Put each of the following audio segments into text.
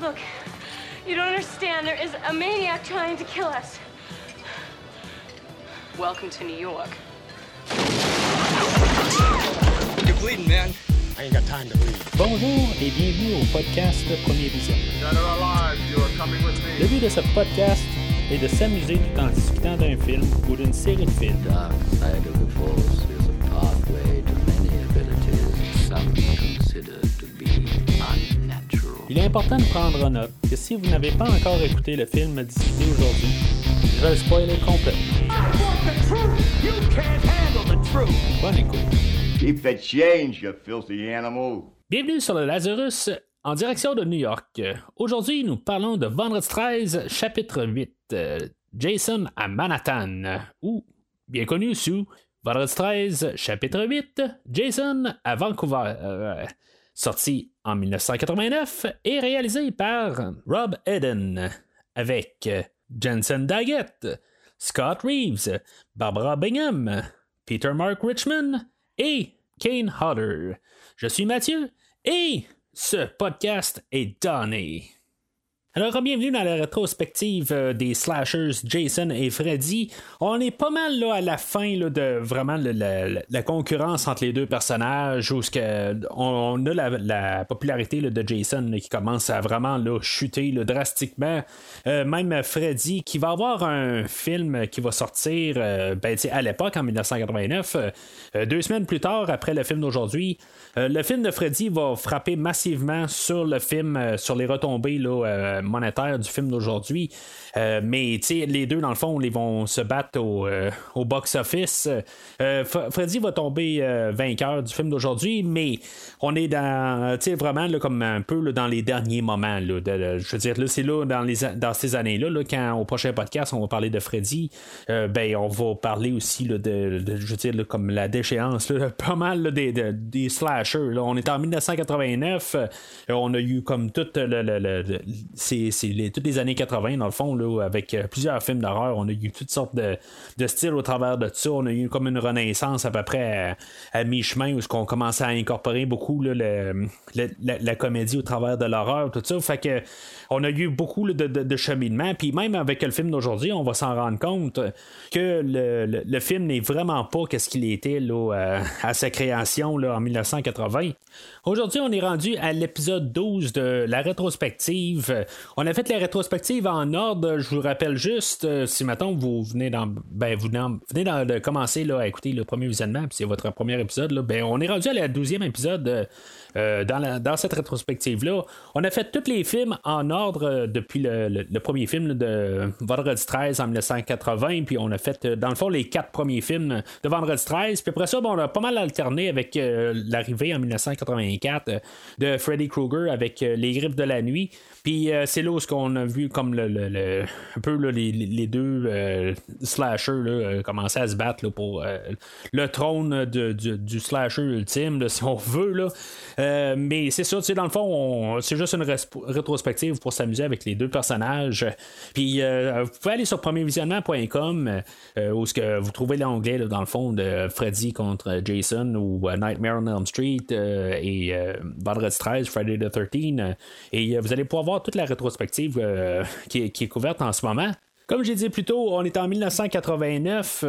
Look, you don't understand. There is a maniac trying to kill us. Welcome to New York. You're bleeding, man. I ain't got time to bleed. Bonjour et bienvenue au podcast Premier Vision. Dead or alive, you are coming with me. Le but de ce podcast est de s'amuser tout en discutant d'un film ou d'une série de films. dark side of the force Il est important de prendre en note que si vous n'avez pas encore écouté le film discuté aujourd'hui, je vais le spoiler complètement. Bonne écoute. Keep the change, you filthy animal. Bienvenue sur le Lazarus en direction de New York. Aujourd'hui, nous parlons de Vendredi 13, chapitre 8, euh, Jason à Manhattan, ou bien connu sous Vendredi 13, chapitre 8, Jason à Vancouver. Sorti en 1989 et réalisé par Rob Eden avec Jensen Daggett, Scott Reeves, Barbara Bingham, Peter Mark Richmond et Kane Hodder. Je suis Mathieu et ce podcast est donné. Alors, bienvenue dans la rétrospective euh, des slashers Jason et Freddy. On est pas mal là, à la fin là, de vraiment la, concurrence entre les deux personnages, où on, on a la, la popularité de Jason qui commence à vraiment chuter drastiquement. Euh, même Freddy, qui va avoir un film qui va sortir euh, ben, à l'époque, en 1989, euh, euh, deux semaines plus tard, après le film d'aujourd'hui. Le film de Freddy va frapper massivement sur le film, sur les retombées là, monétaires du film d'aujourd'hui. Euh, mais les deux, dans le fond, ils vont se battre au, euh, box-office. Euh, Freddy va tomber euh, vainqueur du film d'aujourd'hui, mais on est dans, vraiment là, comme un peu dans les derniers moments. Je veux dire, là, c'est là, dans, ces années-là, là, quand au prochain podcast, on va parler de Freddy, ben, on va parler aussi de, je veux dire, comme la déchéance, pas mal des, de- des slashers. On est en 1989, euh, on a eu comme tout le, le- le- le- toutes les années 80, dans le fond, là, avec euh, plusieurs films d'horreur. On a eu toutes sortes de, styles au travers de ça. On a eu comme une renaissance à peu près à, mi-chemin où on commençait à incorporer beaucoup le- la, la comédie au travers de l'horreur, tout ça. Fait que on a eu beaucoup de, de, cheminement. Puis même avec le film d'aujourd'hui, on va s'en rendre compte que le, film n'est vraiment pas qu'est-ce qu'il était euh, à sa création là, en 1980. Aujourd'hui, on est rendu à l'épisode 12 de la rétrospective. On a fait la rétrospective en ordre. Je vous rappelle juste, euh, si maintenant vous venez dans, ben, vous venez, de commencer à écouter le premier visionnement, puis c'est votre premier épisode, ben, on est rendu à la douzième épisode euh, dans, dans cette rétrospective-là. On a fait tous les films en ordre euh, depuis le, premier film de Vendredi 13 en 1980, puis on a fait, euh, dans le fond, les quatre premiers films de Vendredi 13, puis après ça, bon, on a pas mal alterné avec euh, l'arrivée en 1984 euh, de Freddy Krueger avec Les Griffes de la Nuit. Puis c'est là où ce qu'on a vu comme le, le- un peu là, les, les- deux slashers là, commencer à se battre pour le trône de- du, slasher ultime, si on veut. Là. Mais c'est ça, tu sais, dans le fond, on- c'est juste une rétrospective pour s'amuser avec les deux personnages. Puis euh, vous pouvez aller sur premiervisionnement.com euh, où ce que vous trouvez l'onglet dans le fond de Freddy contre Jason ou euh, Nightmare on Elm Street euh, et euh, Vendredi 13, Friday the 13 euh, et euh, vous allez pouvoir voir toute la rétrospective euh, qui est couverte en ce moment. Comme j'ai dit plus tôt, on est en 1989.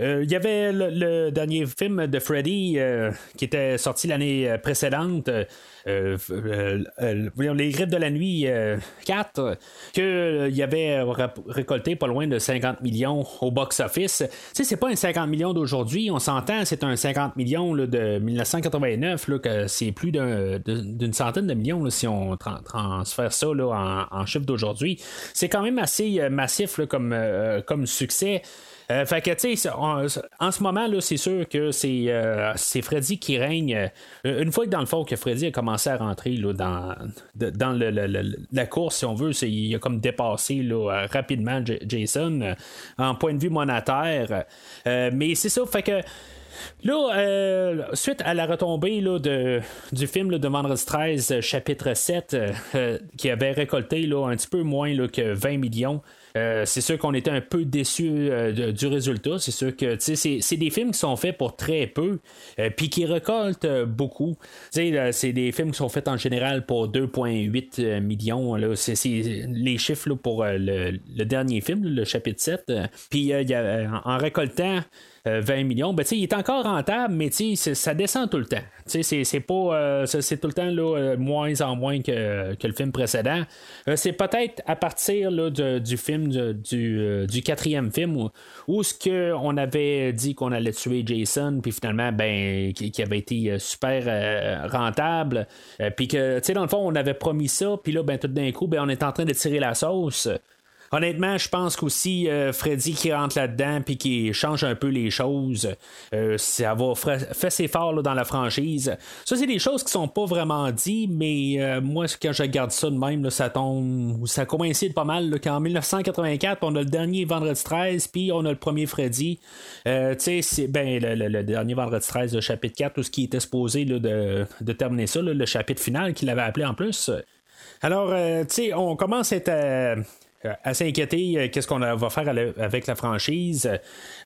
Euh, Il y avait le, dernier film de Freddy euh, qui était sorti l'année euh, précédente, euh, euh, euh, Les Griffes de la Nuit euh, 4, qu'il y avait récolté pas loin de 50 millions au box-office. Tu c'est pas un 50 millions d'aujourd'hui, on s'entend, c'est un 50 millions là, de 1989, là, que c'est plus d'un- d'une centaine de millions si on tra- transfère ça en, en chiffre d'aujourd'hui. C'est quand même assez euh, comme, euh, comme succès. Euh, fait que, tu sais, en, ce moment, là, c'est sûr que c'est, euh, c'est Freddy qui règne. Une fois que dans le fond, que Freddy a commencé à rentrer là, dans, dans le- la course, si on veut, c'est, il a comme dépassé là, rapidement Jason en point de vue monétaire. Mais c'est ça, fait que. Là, suite à la retombée là, de, du film là, de Vendredi 13, chapitre 7, euh, qui avait récolté là, un petit peu moins que 20 millions. Euh, c'est sûr qu'on était un peu déçus euh, du résultat. C'est sûr que c'est, des films qui sont faits pour très peu, euh, puis qui récoltent beaucoup. c'est des films qui sont faits en général pour 2,8 millions. C'est, les chiffres pour le, le, dernier film, le chapitre 7. Puis en récoltant 20 euh, millions, ben, il est encore rentable, mais ça descend tout le temps. C'est pas euh, c'est tout le temps là, euh, moins en moins que, que le film précédent. c'est peut-être à partir là, du film du, du, quatrième film où, où ce que on avait dit qu'on allait tuer Jason, puis finalement, ben, qui, avait été super rentable, puis que, dans le fond, on avait promis ça, puis là, ben, tout d'un coup, ben, on est en train de tirer la sauce. Honnêtement, je pense qu'aussi euh, Freddy qui rentre là-dedans puis qui change un peu les choses, euh, ça va faire ses forts dans la franchise. Ça, c'est des choses qui sont pas vraiment dites, mais euh, moi, quand je regarde ça de même, ça tombe, ça coïncide pas mal. qu'en 1984, on a le dernier Vendredi 13, puis on a le premier Freddy. tu sais, ben, le, dernier Vendredi 13, le chapitre 4, tout ce qui était supposé de, de, terminer ça, le chapitre final qu'il avait appelé en plus. Alors, tu sais, on commence à être euh, à s'inquiéter euh, qu'est-ce qu'on va faire avec la franchise.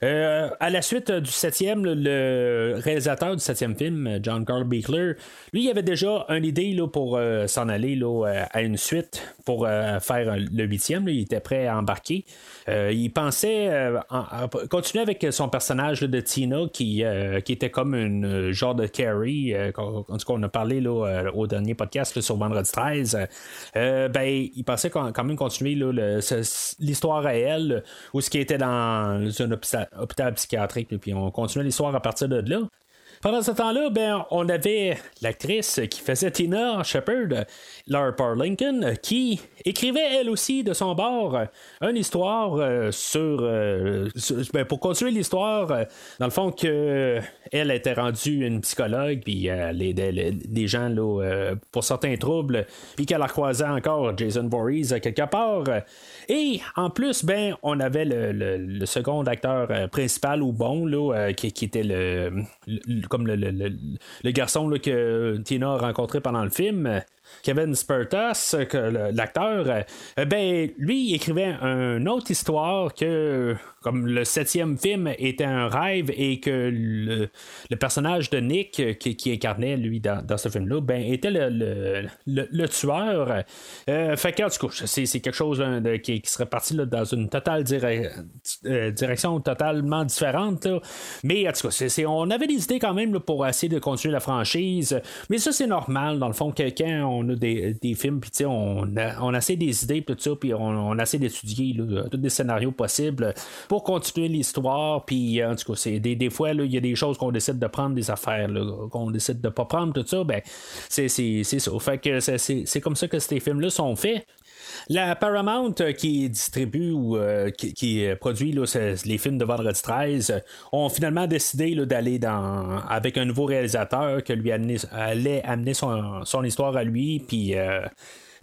Euh, à la suite du septième, le réalisateur du septième film, John Carl Beekler, lui, il avait déjà une idée là, pour s'en aller là, à une suite pour faire le huitième. il était prêt à embarquer. il pensait continuer avec son personnage de Tina qui, qui était comme une genre de Carrie. en tout cas, on a parlé là, au dernier podcast sur Vendredi 13. ben, il pensait quand même continuer là, le l'histoire à elle, ou ce qui était dans un hôpital, psychiatrique, puis on continuait l'histoire à partir de là. Pendant ce temps-là, ben, on avait l'actrice qui faisait Tina Shepard, Laura Lincoln, qui écrivait elle aussi de son bord une histoire euh, sur, euh, ben, pour continuer l'histoire, euh, dans le fond que elle était rendue une psychologue, puis des gens là, pour certains troubles, puis qu'elle a croisé encore Jason Voorhees quelque part. Et en plus, ben, on avait le, second acteur principal ou bon là, qui, était le comme le, le, garçon là, que Tina a rencontré pendant le film. Kevin Spurtas, l'acteur, euh, ben lui il écrivait une autre histoire que comme le septième film était un rêve et que le, personnage de Nick euh, qui, incarnait lui dans, ce film-là, ben était le, le, tueur. Euh, fait que, en tout cas, c'est, quelque chose de, qui, serait parti dans une totale euh, direction totalement différente. Mais en tout cas, on avait des idées quand même pour essayer de continuer la franchise. Mais ça, c'est normal, dans le fond, que quand on a des, des films, puis on, on essaie des idées, tout ça, puis on, on essaie d'étudier tous des scénarios possibles pour continuer l'histoire. Puis, en tout cas, c'est des, fois, il y a des choses qu'on décide de prendre, des affaires qu'on décide de pas prendre, tout ça. Ben, c'est ça. Fait que c'est comme ça que ces films-là sont faits. La Paramount euh, qui distribue ou euh, qui, produit les films de Vendredi 13 ont finalement décidé d'aller dans avec un nouveau réalisateur qui lui allait amener son, son histoire à lui. Puis.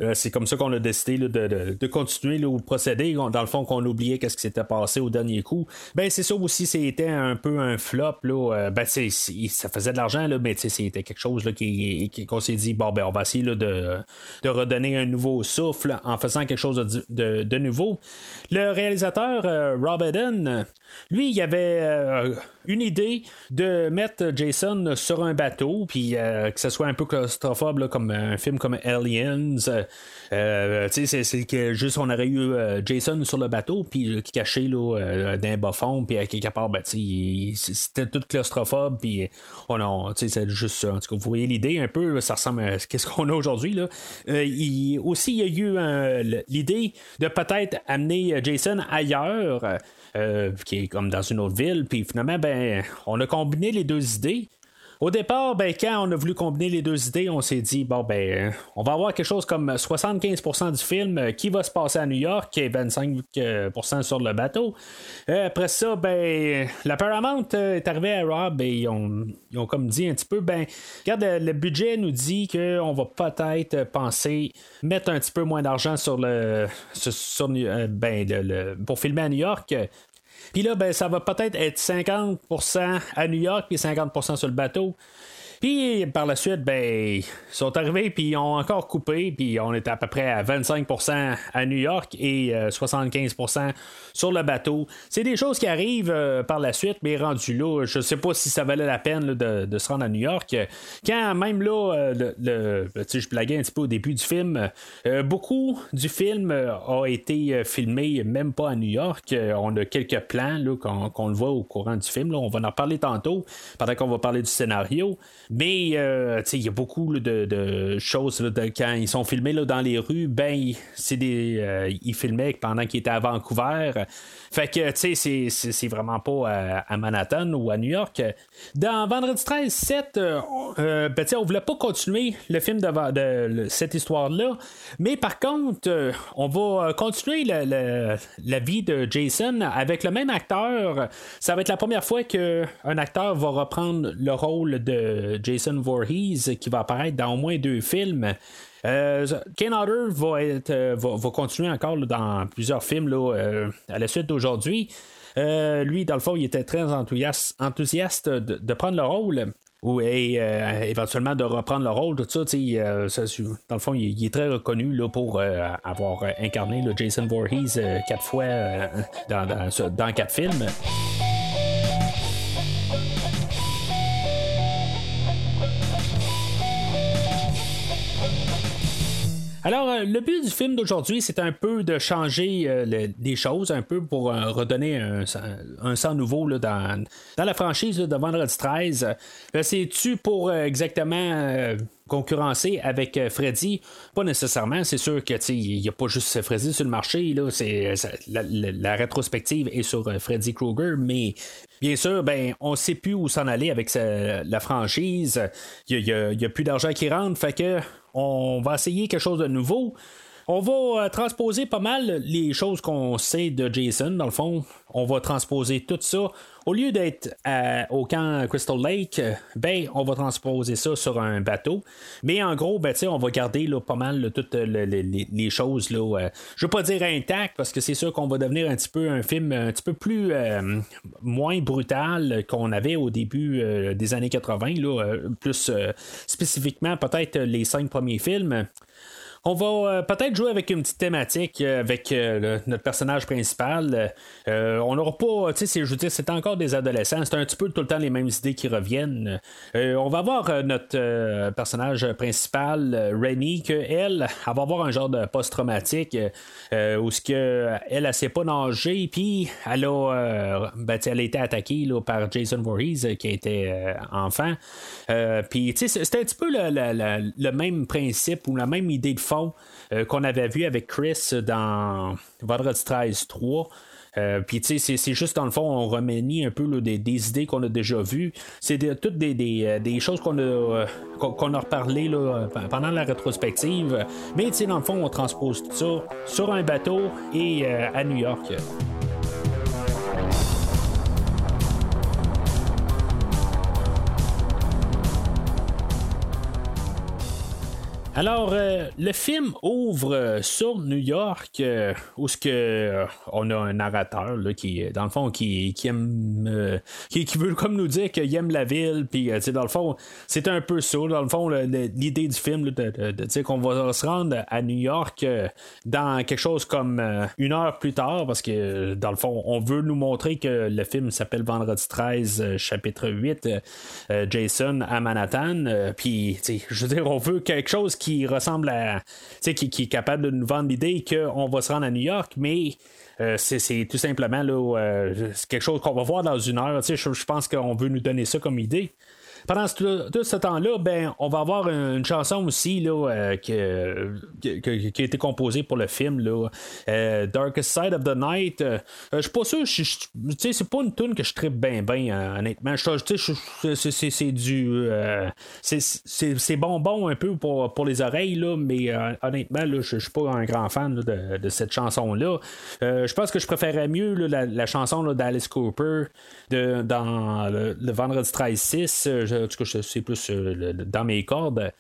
Euh, euh, c'est comme ça qu'on a décidé de, continuer ou procéder. Dans le fond, qu'on oubliait qu'est-ce qui s'était passé au dernier coup. Ben, c'est ça aussi, c'était un peu un flop. Là. Euh, ben, ça faisait de l'argent, là, mais c'était quelque chose là, qui, qu'on s'est dit, bon, ben, on va essayer de, de redonner un nouveau souffle en faisant quelque chose de, de, nouveau. Le réalisateur euh, Rob Eden, lui, il avait une idée de mettre Jason sur un bateau, puis que ce soit un peu claustrophobe, comme un film comme Aliens, euh, c'est que juste on aurait eu euh, Jason sur le bateau, puis qui cachait là, euh, d'un bas fond, puis à quelque part, ben, c'était tout claustrophobe, puis on a, c'est juste ça. En tout cas, vous voyez l'idée un peu, ça ressemble à ce qu'on a aujourd'hui. Aussi, il y a eu l'idée de peut-être amener Jason ailleurs. qui est comme dans une autre ville. Puis finalement, ben, on a combiné les deux idées. Au départ, ben, quand on a voulu combiner les deux idées, on s'est dit, bon, ben, on va avoir quelque chose comme 75% du film qui va se passer à New York et 25% sur le bateau. Euh, après ça, ben, la Paramount est arrivée à Rob et ils ont, comme dit un petit peu, ben, regarde, le budget nous dit qu'on va peut-être penser mettre un petit peu moins d'argent sur le, euh, ben, pour filmer à New York. Puis là, ben, ça va peut-être être 50% à New York puis 50% sur le bateau. Puis par la suite, ben, ils sont arrivés, puis ils ont encore coupé, puis on était à peu près à 25% à New York et 75% sur le bateau. C'est des choses qui arrivent euh, par la suite, mais rendu là, je sais pas si ça valait la peine de, se rendre à New York. Quand même là, euh, le, le je blaguais un petit peu au début du film, euh, beaucoup du film a été filmé même pas à New York. on a quelques plans qu'on, le voit au courant du film. On va en reparler tantôt, pendant qu'on va parler du scénario. Mais euh, il y a beaucoup là, de, de, choses là, de, quand ils sont filmés là, dans les rues, ben c'est des. Euh, ils filmaient pendant qu'ils étaient à Vancouver. Fait que tu sais, c'est vraiment pas à, Manhattan ou à New York. Dans Vendredi 13, 7, euh, ben, on voulait pas continuer le film de, de, cette histoire-là. Mais par contre, euh, on va continuer la, la, la, vie de Jason avec le même acteur. Ça va être la première fois qu'un acteur va reprendre le rôle de Jason Voorhees qui va apparaître dans au moins deux films. Euh, Ken Otter va, être, euh, va, continuer encore dans plusieurs films là, euh, à la suite d'aujourd'hui. Euh, lui, dans le fond, il était très enthousiaste, de, prendre le rôle. Ou, et éventuellement de reprendre le rôle, tout ça, euh, dans le fond, il, est très reconnu pour avoir incarné le Jason Voorhees quatre fois dans, quatre films. Alors, euh, le but du film d'aujourd'hui, c'est un peu de changer euh, des choses, un peu pour euh, redonner un, un, sang nouveau dans, la franchise de Vendredi 13. C'est-tu pour exactement concurrencer avec Freddy, pas nécessairement. C'est sûr que il n'y a pas juste Freddy sur le marché. Là, la, rétrospective est sur Freddy Krueger, mais bien sûr, ben on sait plus où s'en aller avec la franchise. Il n'y a, a, plus d'argent qui rentre, fait que on va essayer quelque chose de nouveau. On va euh, transposer pas mal les choses qu'on sait de Jason, dans le fond. On va transposer tout ça. Au lieu d'être au camp Crystal Lake, ben, on va transposer ça sur un bateau. Mais en gros, ben, on va garder pas mal toutes les, les, choses. Là, euh, je veux pas dire intact parce que c'est sûr qu'on va devenir un petit peu un film un petit peu plus euh, moins brutal qu'on avait au début euh, des années 80. Là, plus spécifiquement, peut-être les cinq premiers films. On va euh, peut-être jouer avec une petite thématique euh, avec euh, notre personnage principal. on n'aura pas, tu sais, je veux dire, c'est encore des adolescents, c'est un petit peu tout le temps les mêmes idées qui reviennent. on va voir notre personnage principal, Rennie, que elle, va avoir un genre de post-traumatique où ce que elle, elle, sait pas nager, puis elle a, ben, elle été attaquée là, par Jason Voorhees qui était enfant. puis, tu sais, c'était un petit peu le, le, même principe ou la même idée de euh, qu'on avait vu avec Chris dans Vendredi 13 3. Euh, Puis, tu sais, c'est juste dans le fond, on remanie un peu des, idées qu'on a déjà vues. C'est toutes des, des, choses qu'on a, euh, a reparlé là, pendant la rétrospective. Mais, tu sais, dans le fond, on transpose tout ça sur un bateau et euh, à New York. Alors, euh, le film ouvre euh, sur New York, euh, où ce que on a un narrateur là, qui, dans le fond, qui, qui aime, qui, veut comme nous dire qu'il aime la ville, puis dans le fond, c'est un peu ça. Dans le fond, l'idée du film là, de, qu'on va se rendre à New York dans quelque chose comme une heure plus tard, parce que dans le fond, on veut nous montrer que le film s'appelle Vendredi 13, chapitre 8, Jason à Manhattan. puis, je veux dire, on veut quelque chose qui qui ressemble à. Qui, qui est capable de nous vendre l'idée qu'on va se rendre à New York, mais. Euh, c'est tout simplement là, euh, quelque chose qu'on va voir dans une heure. Je, je pense qu'on veut nous donner ça comme idée. Pendant tout ce temps-là, ben, on va avoir une, chanson aussi là, euh, qui, qui, a été composée pour le film, là, euh, Darkest Side of the Night. Euh, je suis pas sûr, c'est pas une tune que je tripe bien, bien, honnêtement. C'est du. c'est bonbon un peu pour, pour les oreilles, là, mais honnêtement, je suis pas un grand fan là, de, de, cette chanson-là. je pense que je préférerais mieux là, la, la, chanson d'Alice Cooper de, dans le, le vendredi 13-6 en tout c'est plus euh, dans mes cordes.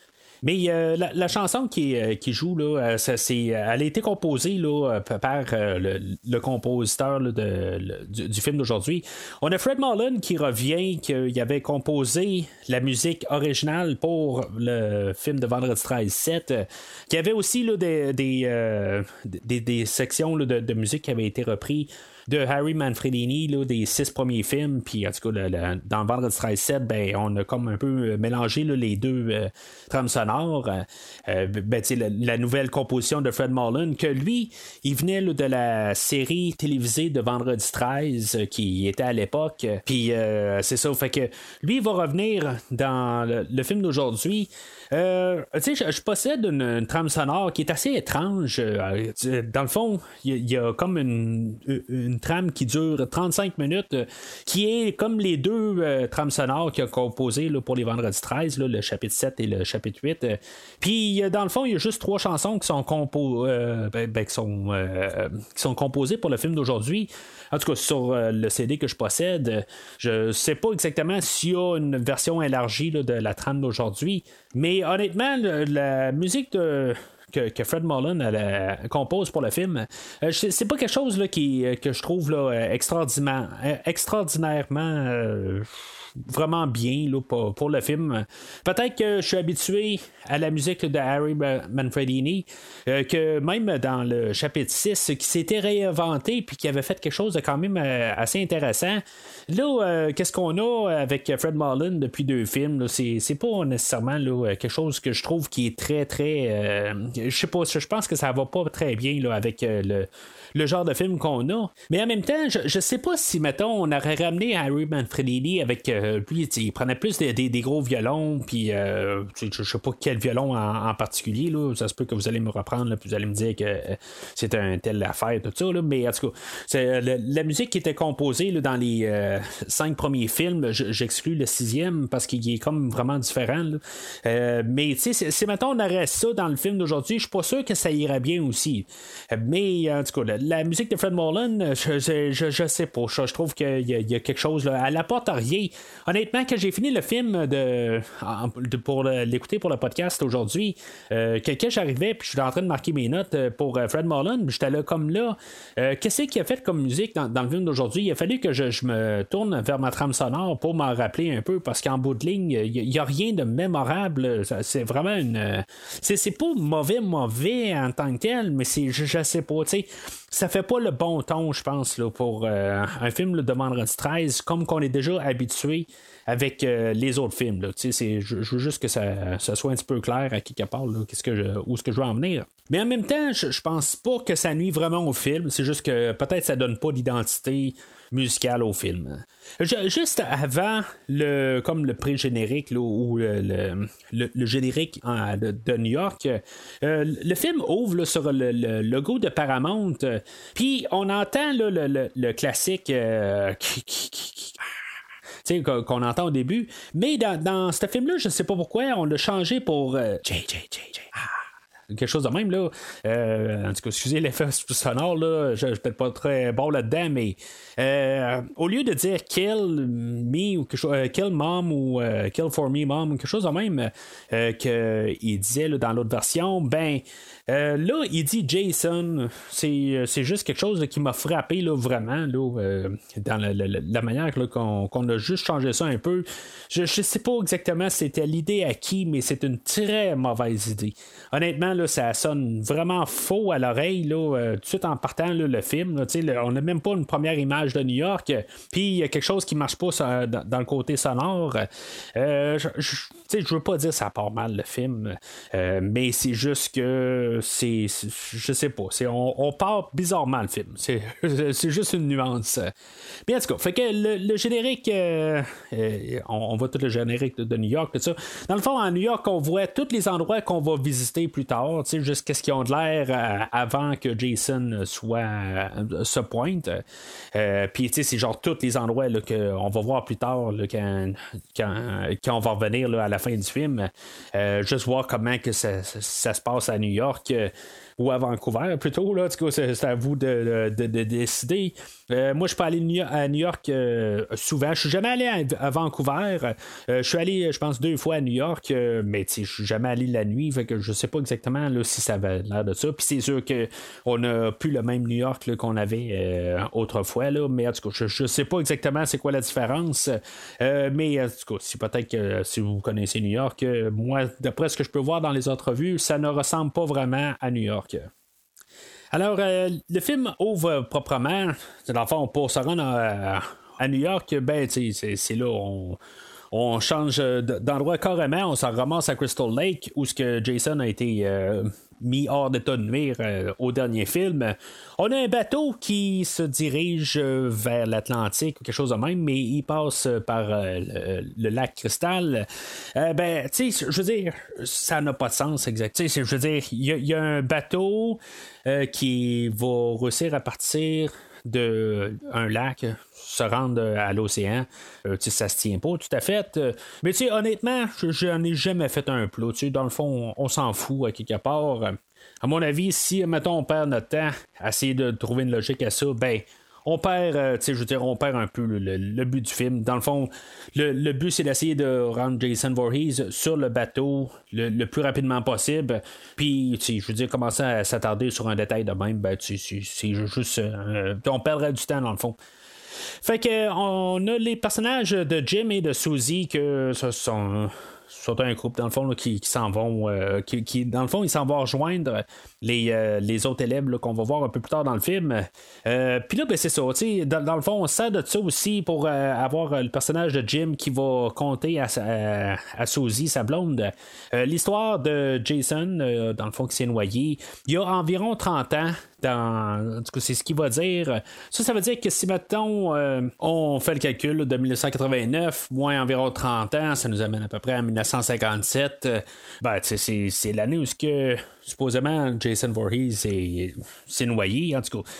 Mais euh, la, chanson qui, euh, joue, là, euh, elle a été composée par le, compositeur du, film d'aujourd'hui. On a Fred Mullen qui revient, qu'il avait composé la musique originale pour le film de Vendredi 13 7, qui avait aussi des, sections de, de, musique qui avaient été reprises de Harry Manfredini là, des six premiers films. Puis en tout cas, le, le, dans Vendredi 13 7, ben, on a comme un peu mélangé là, les deux euh, trames sonores. Euh, ben, la, la, nouvelle composition de Fred Mullen, que lui, il venait là, de la série télévisée de Vendredi 13 euh, qui était à l'époque. Puis euh, c'est ça, fait que lui, il va revenir dans le, le film d'aujourd'hui. Euh, tu sais, je, possède une, trame sonore qui est assez étrange. Euh, dans le fond, il y, a comme une, trame qui dure 35 minutes, euh, qui est comme les deux euh, trames sonores qu'il a composées là, pour les Vendredis 13, là, le chapitre 7 et le chapitre 8. Puis, dans le fond, il y a juste trois chansons qui sont, ben, ben, sont, qui sont composées pour le film d'aujourd'hui. En tout cas, sur le CD que je possède, je sais pas exactement s'il y a une version élargie de la trame d'aujourd'hui, mais honnêtement, la musique que, que, Fred Mullen elle, compose pour le film, euh, c'est pas quelque chose là, qui, que je trouve là, extraordinairement, euh, vraiment bien là, pour, pour, le film. Peut-être que je suis habitué à la musique de Harry Manfredini, euh, que même dans le chapitre 6, qui s'était réinventé puis qui avait fait quelque chose de quand même euh, assez intéressant. Là, euh, qu'est-ce qu'on a avec Fred Marlin depuis deux films? C'est, c'est pas nécessairement là, quelque chose que je trouve qui est très, très. je sais pas, je pense que ça va pas très bien là, avec le le genre de film qu'on a. Mais en même temps, je, je sais pas si, mettons, on aurait ramené Harry Manfredini avec euh, lui, il prenait plus des, gros violons, puis euh, je, sais pas quel violon en, particulier, là, ça se peut que vous allez me reprendre, là, puis vous allez me dire que euh, c'est un tel affaire, tout ça, là, mais en tout cas, la, musique qui était composée là, dans les cinq premiers films, j'exclus le sixième parce qu'il est comme vraiment différent. Mais tu sais, si mettons on aurait ça dans le film d'aujourd'hui, je suis pas sûr que ça irait bien aussi. Mais en tout cas, la musique de Fred Mullen, je, je, je, je sais pas. Je, trouve qu'il y, y, a quelque chose. Là, elle apporte rien. Honnêtement, quand j'ai fini le film de, pour l'écouter pour le podcast aujourd'hui, euh, quand j'arrivais puis je suis en train de marquer mes notes pour euh, Fred Mullen, j'étais là comme là. Euh, Qu'est-ce qu'il a fait comme musique dans, le film d'aujourd'hui? Il a fallu que je, me tourne vers ma trame sonore pour m'en rappeler un peu parce qu'en bout de ligne, il n'y a, a, rien de mémorable. C'est vraiment une. C'est pas mauvais, mauvais en tant que tel, mais c'est je, je sais pas, tu sais ça fait pas le bon ton, je pense, là, pour euh, un film là, de Vendredi 13, comme qu'on est déjà habitué avec euh, les autres films. Je, veux juste que ça, soit un petit peu clair à quelque part là, qu'est-ce que je, où est-ce que je veux en venir. Mais en même temps, je, je pense pas que ça nuit vraiment au film. C'est juste que peut-être ça donne pas d'identité musicale au film. Juste avant le comme le pré-générique ou le, le, le, générique de, New York, euh, le film ouvre sur le, logo de Paramount, euh, puis on entend le, classique euh, qu'on entend au début. Mais dans, dans ce film-là, je ne sais pas pourquoi, on l'a changé pour euh, J, J, J, J. Ah quelque chose de même là. Euh, en tout cas, excusez l'effet sonore là, je, je suis peut-être pas très bon là-dedans, mais euh, au lieu de dire kill me ou quelque chose, euh, kill mom ou kill for me mom quelque chose de même qu'il disait là, dans l'autre version, ben là il dit Jason, c'est, juste quelque chose qui m'a frappé là, vraiment là, dans la, la, la manière qu'on, a juste changé ça un peu. Je, je sais pas exactement c'était l'idée à qui, mais c'est une très mauvaise idée. Honnêtement là, ça sonne vraiment faux à l'oreille, là, euh, tout de suite en partant le film. On n'a même pas une première image de New York. Puis il y a quelque chose qui marche pas dans, le côté sonore. Euh, je, veux pas dire ça part mal le film, euh, mais c'est juste que c'est. Je sais pas. On, part bizarrement le film. C'est, c'est juste une nuance. Mais en tout cas, fait que le, générique, euh, on, voit tout le générique de, de New York, tout ça. Dans le fond, à New York, on voit tous les endroits qu'on va visiter plus tard tard, jusqu'à ce qu'ils ont de l'air euh, avant que Jason soit euh, se pointe. Euh, Puis c'est genre tous les endroits qu'on va voir plus tard là, quand, on va revenir là, à la fin du film. juste voir comment que ça, ça, se passe à New York ou à Vancouver plutôt. Là. c'est, à vous de, décider. Euh, moi, je peux aller à New York euh, souvent. Je suis jamais allé à, Vancouver. Euh, je suis allé, je pense, deux fois à New York, mais je suis jamais allé la nuit. Fait que je sais pas exactement là, si ça avait l'air de ça. Puis c'est sûr qu'on n'a plus le même New York qu'on avait autrefois. Là, mais en tout cas, je, ne sais pas exactement c'est quoi la différence. mais en tout cas, si peut-être que si vous connaissez New York, moi, d'après ce que je peux voir dans les autres vues, ça ne ressemble pas vraiment à New York. Alors, euh, le film ouvre proprement. Dans le fond, pour se rendre à, New York, ben, c'est là on, on change d'endroit carrément. On s'en ramasse à Crystal Lake, où ce que Jason a été euh, mis hors d'état de nuire euh, au dernier film. On a un bateau qui se dirige vers l'Atlantique ou quelque chose de même, mais il passe par le, lac Cristal. ben, tu sais, je veux dire, ça n'a pas de sens exact. Je veux dire, il y, a un bateau euh, qui va réussir à partir d'un lac, se rendre à l'océan. Euh, ça se tient pas tout à fait. mais honnêtement, je n'en ai jamais fait un plot. Dans le fond, on, s'en fout à quelque part. À mon avis, si, mettons, on perd notre temps à essayer de trouver une logique à ça, ben, on perd, euh, je veux dire, on perd un peu le, but du film. Dans le fond, le, but, c'est d'essayer de rendre Jason Voorhees sur le bateau le, plus rapidement possible. Puis, je veux dire, commencer à s'attarder sur un détail de même, ben, c'est juste. Euh, on perdrait du temps, dans le fond. Fait que on a les personnages de Jim et de Susie que ce sont surtout un groupe dans le fond qui, s'en vont euh, qui, dans le fond ils s'en vont rejoindre les, euh, les autres élèves qu'on va voir un peu plus tard dans le film. Euh, puis là ben, c'est ça dans, dans, le fond on sert de ça aussi pour avoir le personnage de Jim qui va compter à, à, à Suzy sa blonde. L'histoire de Jason dans le fond qui s'est noyé il y a environ 30 ans dans, en tout cas, c'est ce qu'il va dire. Ça, ça veut dire que si, mettons, on fait le calcul de 1989, moins environ 30 ans, ça nous amène à peu près à 1957, euh, ben, c'est l'année où ce que supposément Jason Voorhees s'est noyé, en tout cas,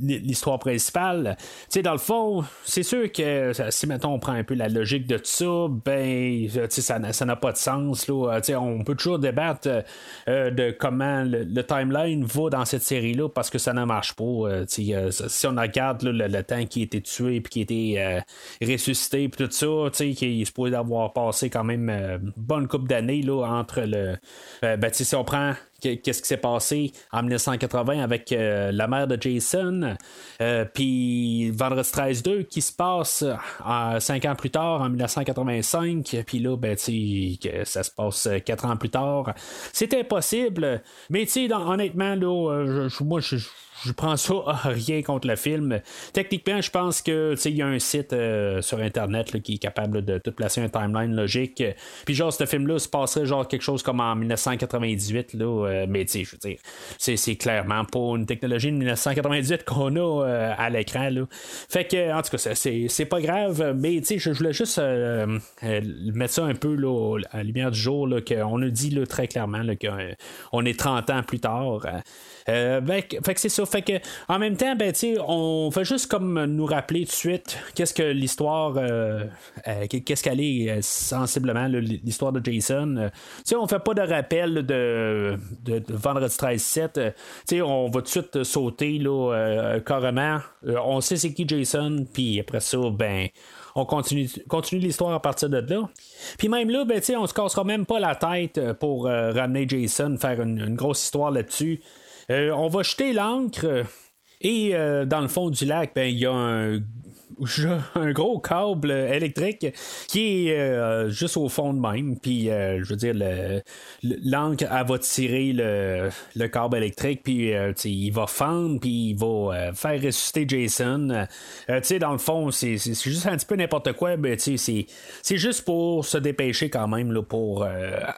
l'histoire principale. Tu sais, dans le fond, c'est sûr que si maintenant on prend un peu la logique de tout ça, ben, ça n'a pas de sens. Là. on peut toujours débattre euh, de comment le, timeline va dans cette série-là parce que ça ne marche pas. Euh, si on regarde le, temps qui a été tué puis qui a été euh, ressuscité puis tout ça, qui est supposé avoir passé quand même une bonne couple d'années entre le. ben, si qu'est-ce qui s'est passé en 1980 avec euh, la mère de Jason, euh, puis Vendredi 13 2 qui se passe euh, cinq ans plus tard en 1985, puis là ben que ça se passe quatre ans plus tard. C'est impossible, mais honnêtement là, moi je je prends ça rien contre le film. Techniquement, je pense que il y a un site euh, sur internet qui est capable de tout placer un timeline logique. Puis genre ce film-là se passerait genre quelque chose comme en 1998 là, euh, mais je veux dire, c'est, clairement pas une technologie de 1998 qu'on a euh, à l'écran. Fait que en tout cas, c'est, pas grave, mais tu sais, je voulais juste mettre ça un peu là, à la lumière du jour qu'on a dit très clairement qu'on est 30 ans plus tard. Ben, fait que c'est ça. Fait que en même temps, ben, on fait juste comme nous rappeler tout de suite qu'est-ce que l'histoire, euh, euh, qu'est-ce qu'elle est sensiblement l'histoire de Jason. sais on fait pas de rappel de, vendredi 13-7. on va tout de suite sauter là, carrément. on sait c'est qui Jason, puis après ça, ben on continue, continue l'histoire à partir de là. Puis même là, ben, on se cassera même pas la tête pour ramener Jason, faire une grosse histoire là-dessus. Euh, on va jeter l'encre et euh, dans le fond du lac, ben, il y a un gros câble électrique qui est euh, juste au fond de même. Puis, je veux dire, l'encre, elle va tirer le, le câble électrique, puis il va fendre, puis il va faire ressusciter Jason. tu sais, dans le fond, c'est juste un petit peu n'importe quoi, mais c'est juste pour se dépêcher quand même, là, pour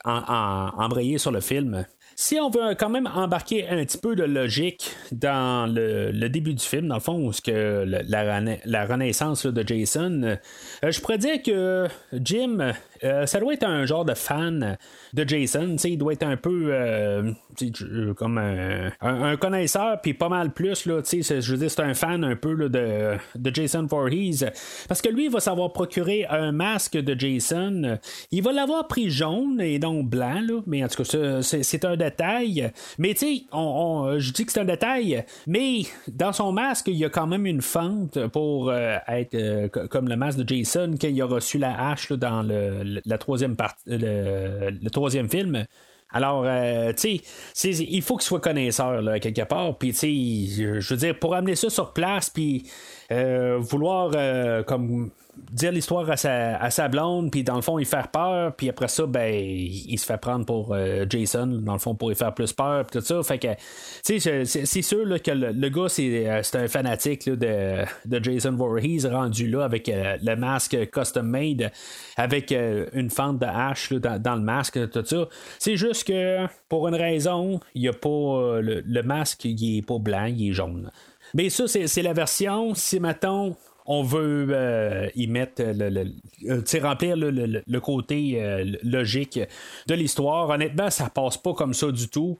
embrayer sur le film. Si on veut quand même embarquer un petit peu de logique dans le, début du film, dans le fond, ce que la, renaissance de Jason, euh, je pourrais dire que Jim Euh, ça doit être un genre de fan de Jason. Il doit être un peu euh, comme un, connaisseur, puis pas mal plus. Là, je veux dire, c'est un fan un peu de, de Jason Voorhees. Parce que lui, il va savoir procurer un masque de Jason. Il va l'avoir pris jaune et donc blanc, mais en tout cas, c'est un détail. Mais tu sais, on, je dis que c'est un détail, mais dans son masque, il y a quand même une fente pour euh, être comme le masque de Jason qu'il a reçu la hache dans le troisième partie, le, troisième film. Alors, euh, tu sais, il faut qu'il soit connaisseur, là, quelque part. Puis, tu sais, je veux dire, pour amener ça sur place, puis euh, vouloir, euh, comme dire l'histoire à sa, blonde, puis dans le fond, il fait peur, puis après ça, ben, il, se fait prendre pour euh, Jason, dans le fond, pour y faire plus peur, puis tout ça. Fait que, c'est sûr là, que le, gars, euh, c'est un fanatique de, de Jason Voorhees rendu là avec euh, le masque custom made, avec une fente de hache dans, le masque, tout ça. C'est juste que, pour une raison, il y a pas. Le, masque, il est pas blanc, il est jaune. Mais ça, c'est la version. Si, mettons, on veut euh, y mettre le, le, euh, remplir le, côté euh, logique de l'histoire. Honnêtement, ça passe pas comme ça du tout.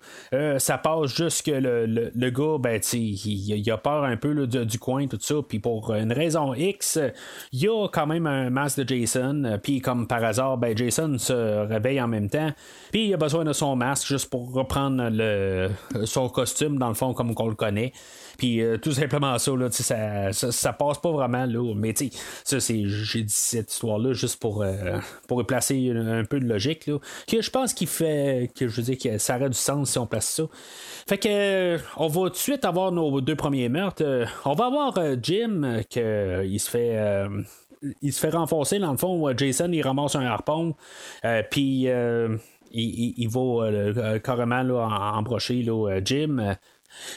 ça passe juste que le, gars, ben, il, a peur un peu du, coin, tout ça. Puis pour une raison X, il y a quand même un masque de Jason. Puis comme par hasard, ben, Jason se réveille en même temps. Puis il a besoin de son masque juste pour reprendre son costume, dans le fond, comme on le connaît. Puis euh, tout simplement ça, là, ça, ça, ça, passe pas vraiment là. Mais tu ça c'est. J'ai dit cette histoire-là juste pour, euh, pour placer un, peu de logique. Là, que je pense qu'il fait. que je veux dire que ça aurait du sens si on place ça. Fait que euh, on va tout de suite avoir nos deux premiers meurtres. on va avoir Jim que il se fait il se fait renforcer dans le fond. Jason il ramasse un harpon, puis il, il, va carrément là, embrocher là, Jim.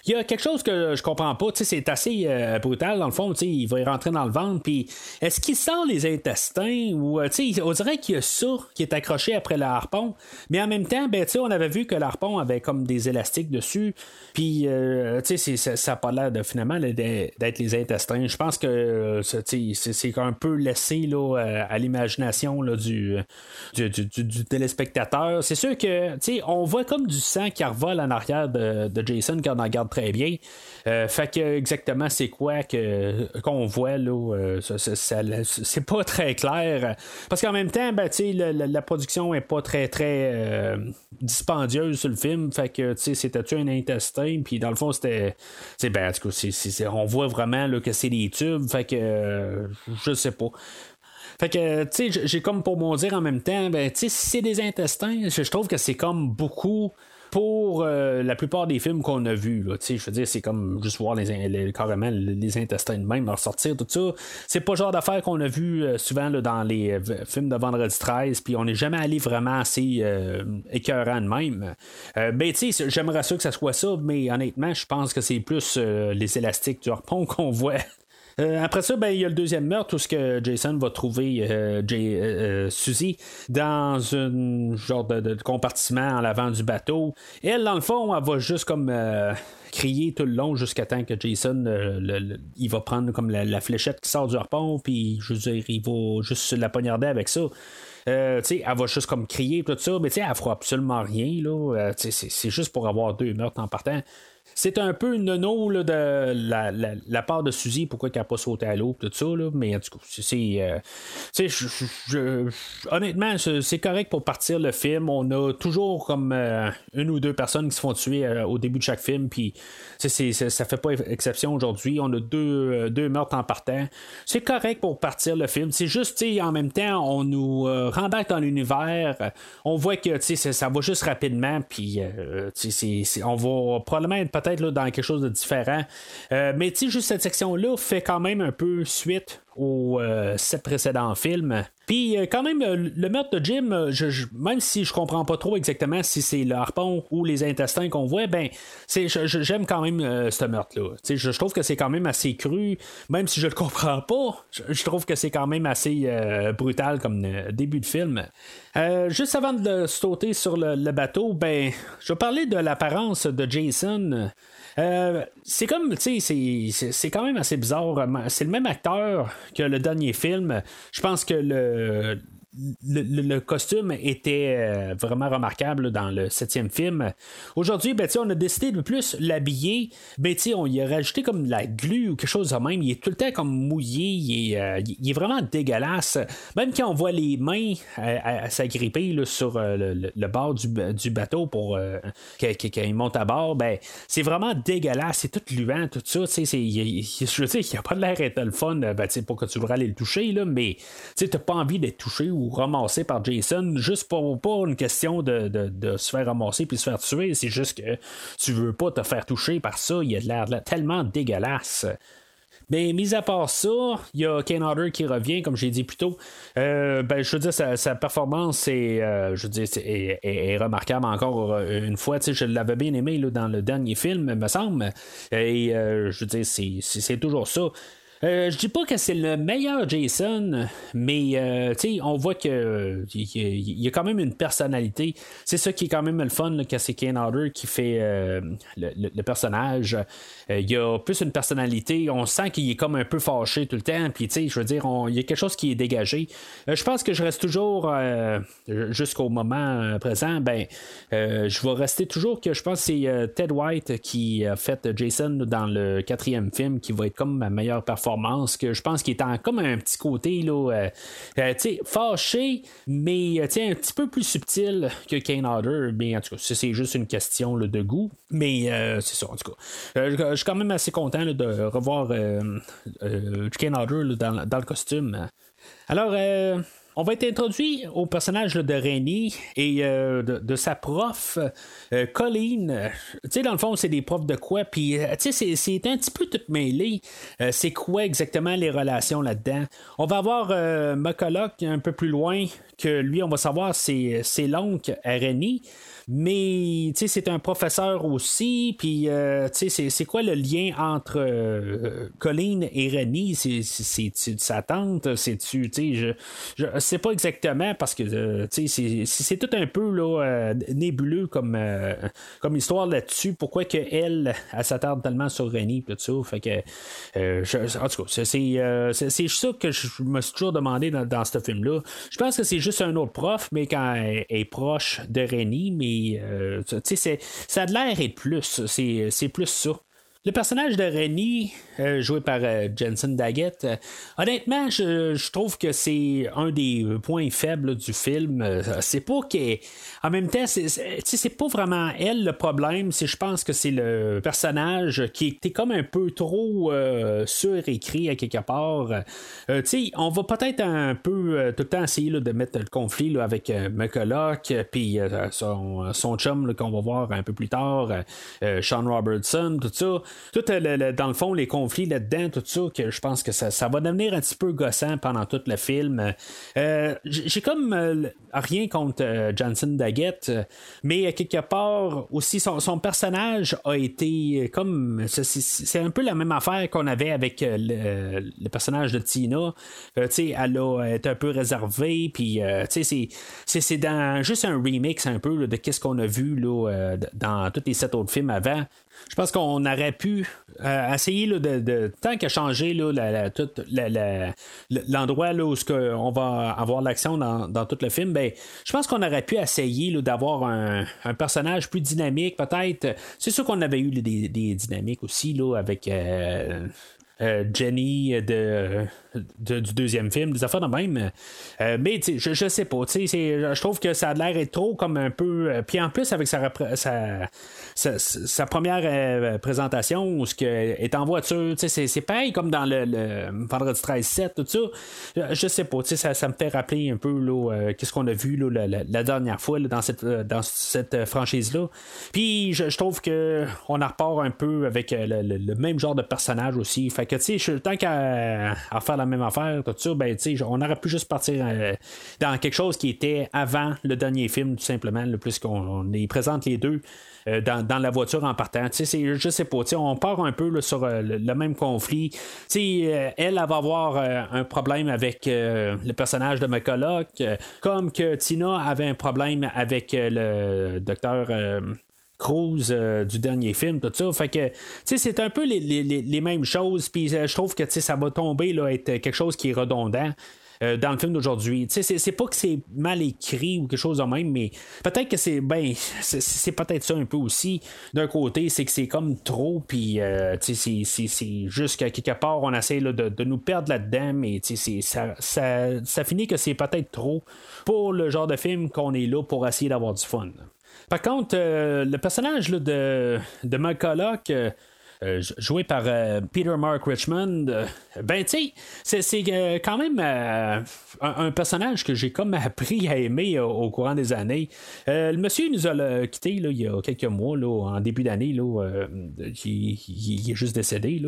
Il y a quelque chose que je comprends pas. C'est assez euh, brutal, dans le fond. Il va y rentrer dans le ventre. Puis est-ce qu'il sent les intestins ou euh, on dirait qu'il y a ça qui est accroché après le harpon. Mais en même temps, ben, on avait vu que l'harpon avait comme des élastiques dessus. Puis euh, ça n'a pas l'air de finalement d'être les intestins. Je pense que c'est un peu laissé là, à l'imagination du téléspectateur. C'est sûr que on voit comme du sang qui revole en arrière de, de Jason quand regarde très bien. Euh, fait que exactement c'est quoi que qu'on voit là, euh, c'est pas très clair. Parce qu'en même temps, ben, la, la, production est pas très très euh, dispendieuse sur le film. Fait que c'était un intestin, puis dans le fond c'était. Ben, on voit vraiment là, que c'est des tubes. Fait que je sais pas. Fait que, tu sais, j'ai comme pour m'en dire en même temps, ben, tu sais, si c'est des intestins, je trouve que c'est comme beaucoup pour euh, la plupart des films qu'on a vus. Je veux dire, c'est comme juste voir les, carrément les intestins de même ressortir, tout ça. C'est pas le genre d'affaire qu'on a vu euh, souvent dans les euh, films de Vendredi 13, puis on n'est jamais allé vraiment assez écœurant de même. ben, tu sais, j'aimerais ça que ça soit ça, mais honnêtement, je pense que c'est plus les élastiques du harpon qu'on voit euh, après ça, ben, il y a le deuxième meurtre où ce que Jason va trouver euh, euh, Suzy dans un genre de, compartiment en l'avant du bateau. Elle, dans le fond, elle va juste comme crier tout le long jusqu'à temps que Jason il va prendre comme la, fléchette qui sort du harpon, puis il va juste la poignarder avec ça. elle va juste comme crier tout ça, mais elle fera absolument rien. C'est juste pour avoir deux meurtres en partant c'est un peu une nono de la, part de Suzy, pourquoi elle n'a pas sauté à l'eau, tout ça, là, mais en tout cas, c'est. Euh, honnêtement, c'est correct pour partir le film. On a toujours comme euh, une ou deux personnes qui se font tuer euh, au début de chaque film, puis ça fait pas exception aujourd'hui. On a deux, deux meurtres en partant. C'est correct pour partir le film. C'est juste, en même temps, on nous rembarque dans l'univers. On voit que ça, ça va juste rapidement, puis on va probablement être peut-être dans quelque chose de différent. Euh, mais tu sais, juste cette section-là fait quand même un peu suite aux euh, sept précédents films. Puis euh, quand même, le meurtre de Jim, même si je comprends pas trop exactement si c'est le harpon ou les intestins qu'on voit, ben j'aime quand même ce meurtre-là. Je, trouve que c'est quand même assez cru, même si je le comprends pas, je, trouve que c'est quand même assez brutal comme début de film. juste avant de sauter sur le, bateau, ben je parler de l'apparence de Jason. Euh, c'est comme, tu sais, c'est quand même assez bizarre. C'est le même acteur que le dernier film. Je pense que le le, le- costume était euh, vraiment remarquable dans le septième film. Aujourd'hui, ben, on a décidé de plus l'habiller. Ben, on y a rajouté comme de la glu ou quelque chose de même. Il est tout le temps comme mouillé. Il est, euh, il est vraiment dégueulasse. Même quand on voit les mains euh, s'agripper sur le, bord du, du bateau pour qu'il monte à bord, ben, c'est vraiment dégueulasse. C'est tout luant, tout ça. c'est- je veux dire, il n'y a pas l'air d'être le fun ben, pour que tu voudrais aller le toucher, là, mais tu n'as pas envie d'être touché ou ramassé par Jason juste pour pas une question de, de- se faire ramasser puis se faire tuer. C'est juste que tu veux pas te faire toucher par ça. Il a de l'air tellement dégueulasse. Mais mis à part ça, il y a Kane Hodder qui revient, comme j'ai dit plus tôt. Euh, ben, je veux dire, sa, performance est, euh, je veux dire, remarquable encore euh, une fois. Je l'avais bien aimé dans le dernier film, me semble. Et je veux dire, c'est toujours ça. Euh, je dis pas que c'est le meilleur Jason, mais euh, on voit que y a quand même une personnalité. C'est ça qui est quand même le fun, que c'est Kane Hodder qui fait euh, le, personnage. Euh, il a plus une personnalité. On sent qu'il est comme un peu fâché tout le temps. Puis je veux dire, il y a quelque chose qui est dégagé. Je pense que je reste toujours jusqu'au moment présent. Ben, je vais rester toujours que je pense que c'est Ted White qui a fait Jason dans le quatrième film, qui va être comme ma meilleure performance. Que je pense qu'il est en comme un petit côté là, euh, euh, fâché, mais euh, un petit peu plus subtil que Kane Hodder. En tout cas, c'est juste une question de goût. Mais euh, c'est ça, en tout cas. Je, suis quand même assez content de revoir Kane Hodder dans, dans le costume. Alors, on va être introduit au personnage de Rennie et euh, de, sa prof, euh, Colleen. Euh, Tu sais, dans le fond, c'est des profs de quoi? Puis, tu sais, c'est- un petit peu tout mêlé. C'est quoi exactement les relations là-dedans? On va avoir McCulloch un peu plus loin, que lui, on va savoir, c'est l'oncle à Rennie. Mais tu sais, c'est un professeur aussi. Puis euh, tu sais, c'est- quoi le lien entre euh, Colleen et Rennie C'est- C'est c'est sa tante? C'est-tu, tu sais, je, je sais pas exactement parce que euh, tu sais, c'est- tout un peu là, euh, nébuleux comme, euh, comme histoire là-dessus. Pourquoi que elle, s'attarde tellement sur Rennie tout ça? Que, euh, en tout cas, euh, c'est- c'est ça que je me suis toujours demandé dans, dans ce film-là. Je pense que c'est juste un autre prof, mais quand elle est proche de Rennie, mais euh, tu sais, ça a de l'air et plus. C'est c'est plus ça. Le personnage de Rennie, euh, joué par euh, Jensen Daggett, euh, honnêtement, je, trouve que c'est un des points faibles du film. C'est pas qu'elle. En même temps, c'est, c'est, pas vraiment elle le problème. C'est, je pense que c'est le personnage qui était comme un peu trop surécrit à quelque part. On va peut-être un peu tout le temps essayer de mettre le conflit avec McCulloch, puis son, son chum qu'on va voir un peu plus tard, Sean Robertson, tout ça. Tout euh, le- le- dans le fond, les conflits là-dedans, tout ça, que je pense que ça, ça va devenir un petit peu gossant pendant tout le film. Euh, j'ai comme euh, rien contre euh, Johnson Daggett, mais quelque part aussi son, son personnage a été comme c'est- un peu la même affaire qu'on avait avec le, le personnage de Tina. Tu sais, elle a été un peu réservée, puis tu sais, c'est- juste un remix un peu de qu'est-ce qu'on a vu là, dans tous les sept autres films avant. Je pense qu'on aurait pu euh, essayer là, de, de- tant qu'à changer l'endroit où ce on va avoir l'action dans, dans tout le film, ben, je pense qu'on aurait pu essayer d'avoir un, un personnage plus dynamique, peut-être. C'est sûr qu'on avait eu des, des dynamiques aussi là, avec. euh, euh, Jenny de, du deuxième film, des affaires de même. Euh, mais je, je sais pas, je trouve que ça a l'air trop comme un peu. euh, Puis en plus, avec sa, sa, première euh, présentation, où ce que est en voiture, c'est, c'est pareil comme dans le, le Vendredi 13-7, tout ça. Je, sais pas, ça, ça me fait rappeler un peu là, qu'est-ce qu'on a vu là, la, dernière fois là, dans cette, dans cette franchise-là. Puis je, trouve que on en repart un peu avec le, même genre de personnage aussi. Fait que, tu sais, tant qu'à à faire la même affaire, tout ça, ben, on aurait pu juste partir euh, dans quelque chose qui était avant le dernier film, tout simplement, le plus qu'on on les présente les deux. euh, Dans, dans la voiture en partant. Tu sais, je sais pas, tu sais, on part un peu sur euh, le, même conflit. Elle, elle va avoir un problème avec le personnage de McCulloch, comme que Tina avait un problème avec le docteur Cruz euh, du dernier film, tout ça. Fait que, c'est un peu les, mêmes choses. Puis euh, je trouve que, ça va tomber, là, être quelque chose qui est redondant. euh, dans le film d'aujourd'hui. C'est, c'est pas que c'est mal écrit ou quelque chose de même, mais peut-être que c'est ben peut-être ça un peu aussi. D'un côté, c'est que c'est comme trop, puis c'est, juste qu'à quelque part on essaie de, nous perdre là-dedans, mais ça, ça finit que c'est peut-être trop pour le genre de film qu'on est là pour essayer d'avoir du fun. Par contre, le personnage de, de McCulloch, euh, joué par euh, Peter Mark Richmond, euh, ben tu sais, c'est quand même un, personnage que j'ai comme appris à aimer au courant des années. le monsieur nous a quitté il y a quelques mois, là, en début d'année, là, il, est juste décédé.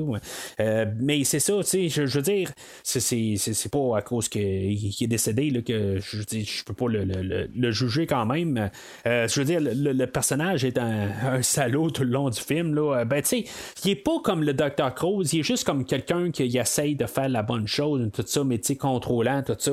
Mais c'est ça, tu sais, je, veux dire, c'est pas à cause qu'il est décédé là, que je, je peux pas le, juger quand même. je veux dire, le, personnage est un, un, salaud tout le long du film. Là. Ben, tu sais, il est pas comme le Dr. Cruz, il est juste comme quelqu'un qui essaye de faire la bonne chose, tout ça, mais tu contrôlant, tout ça.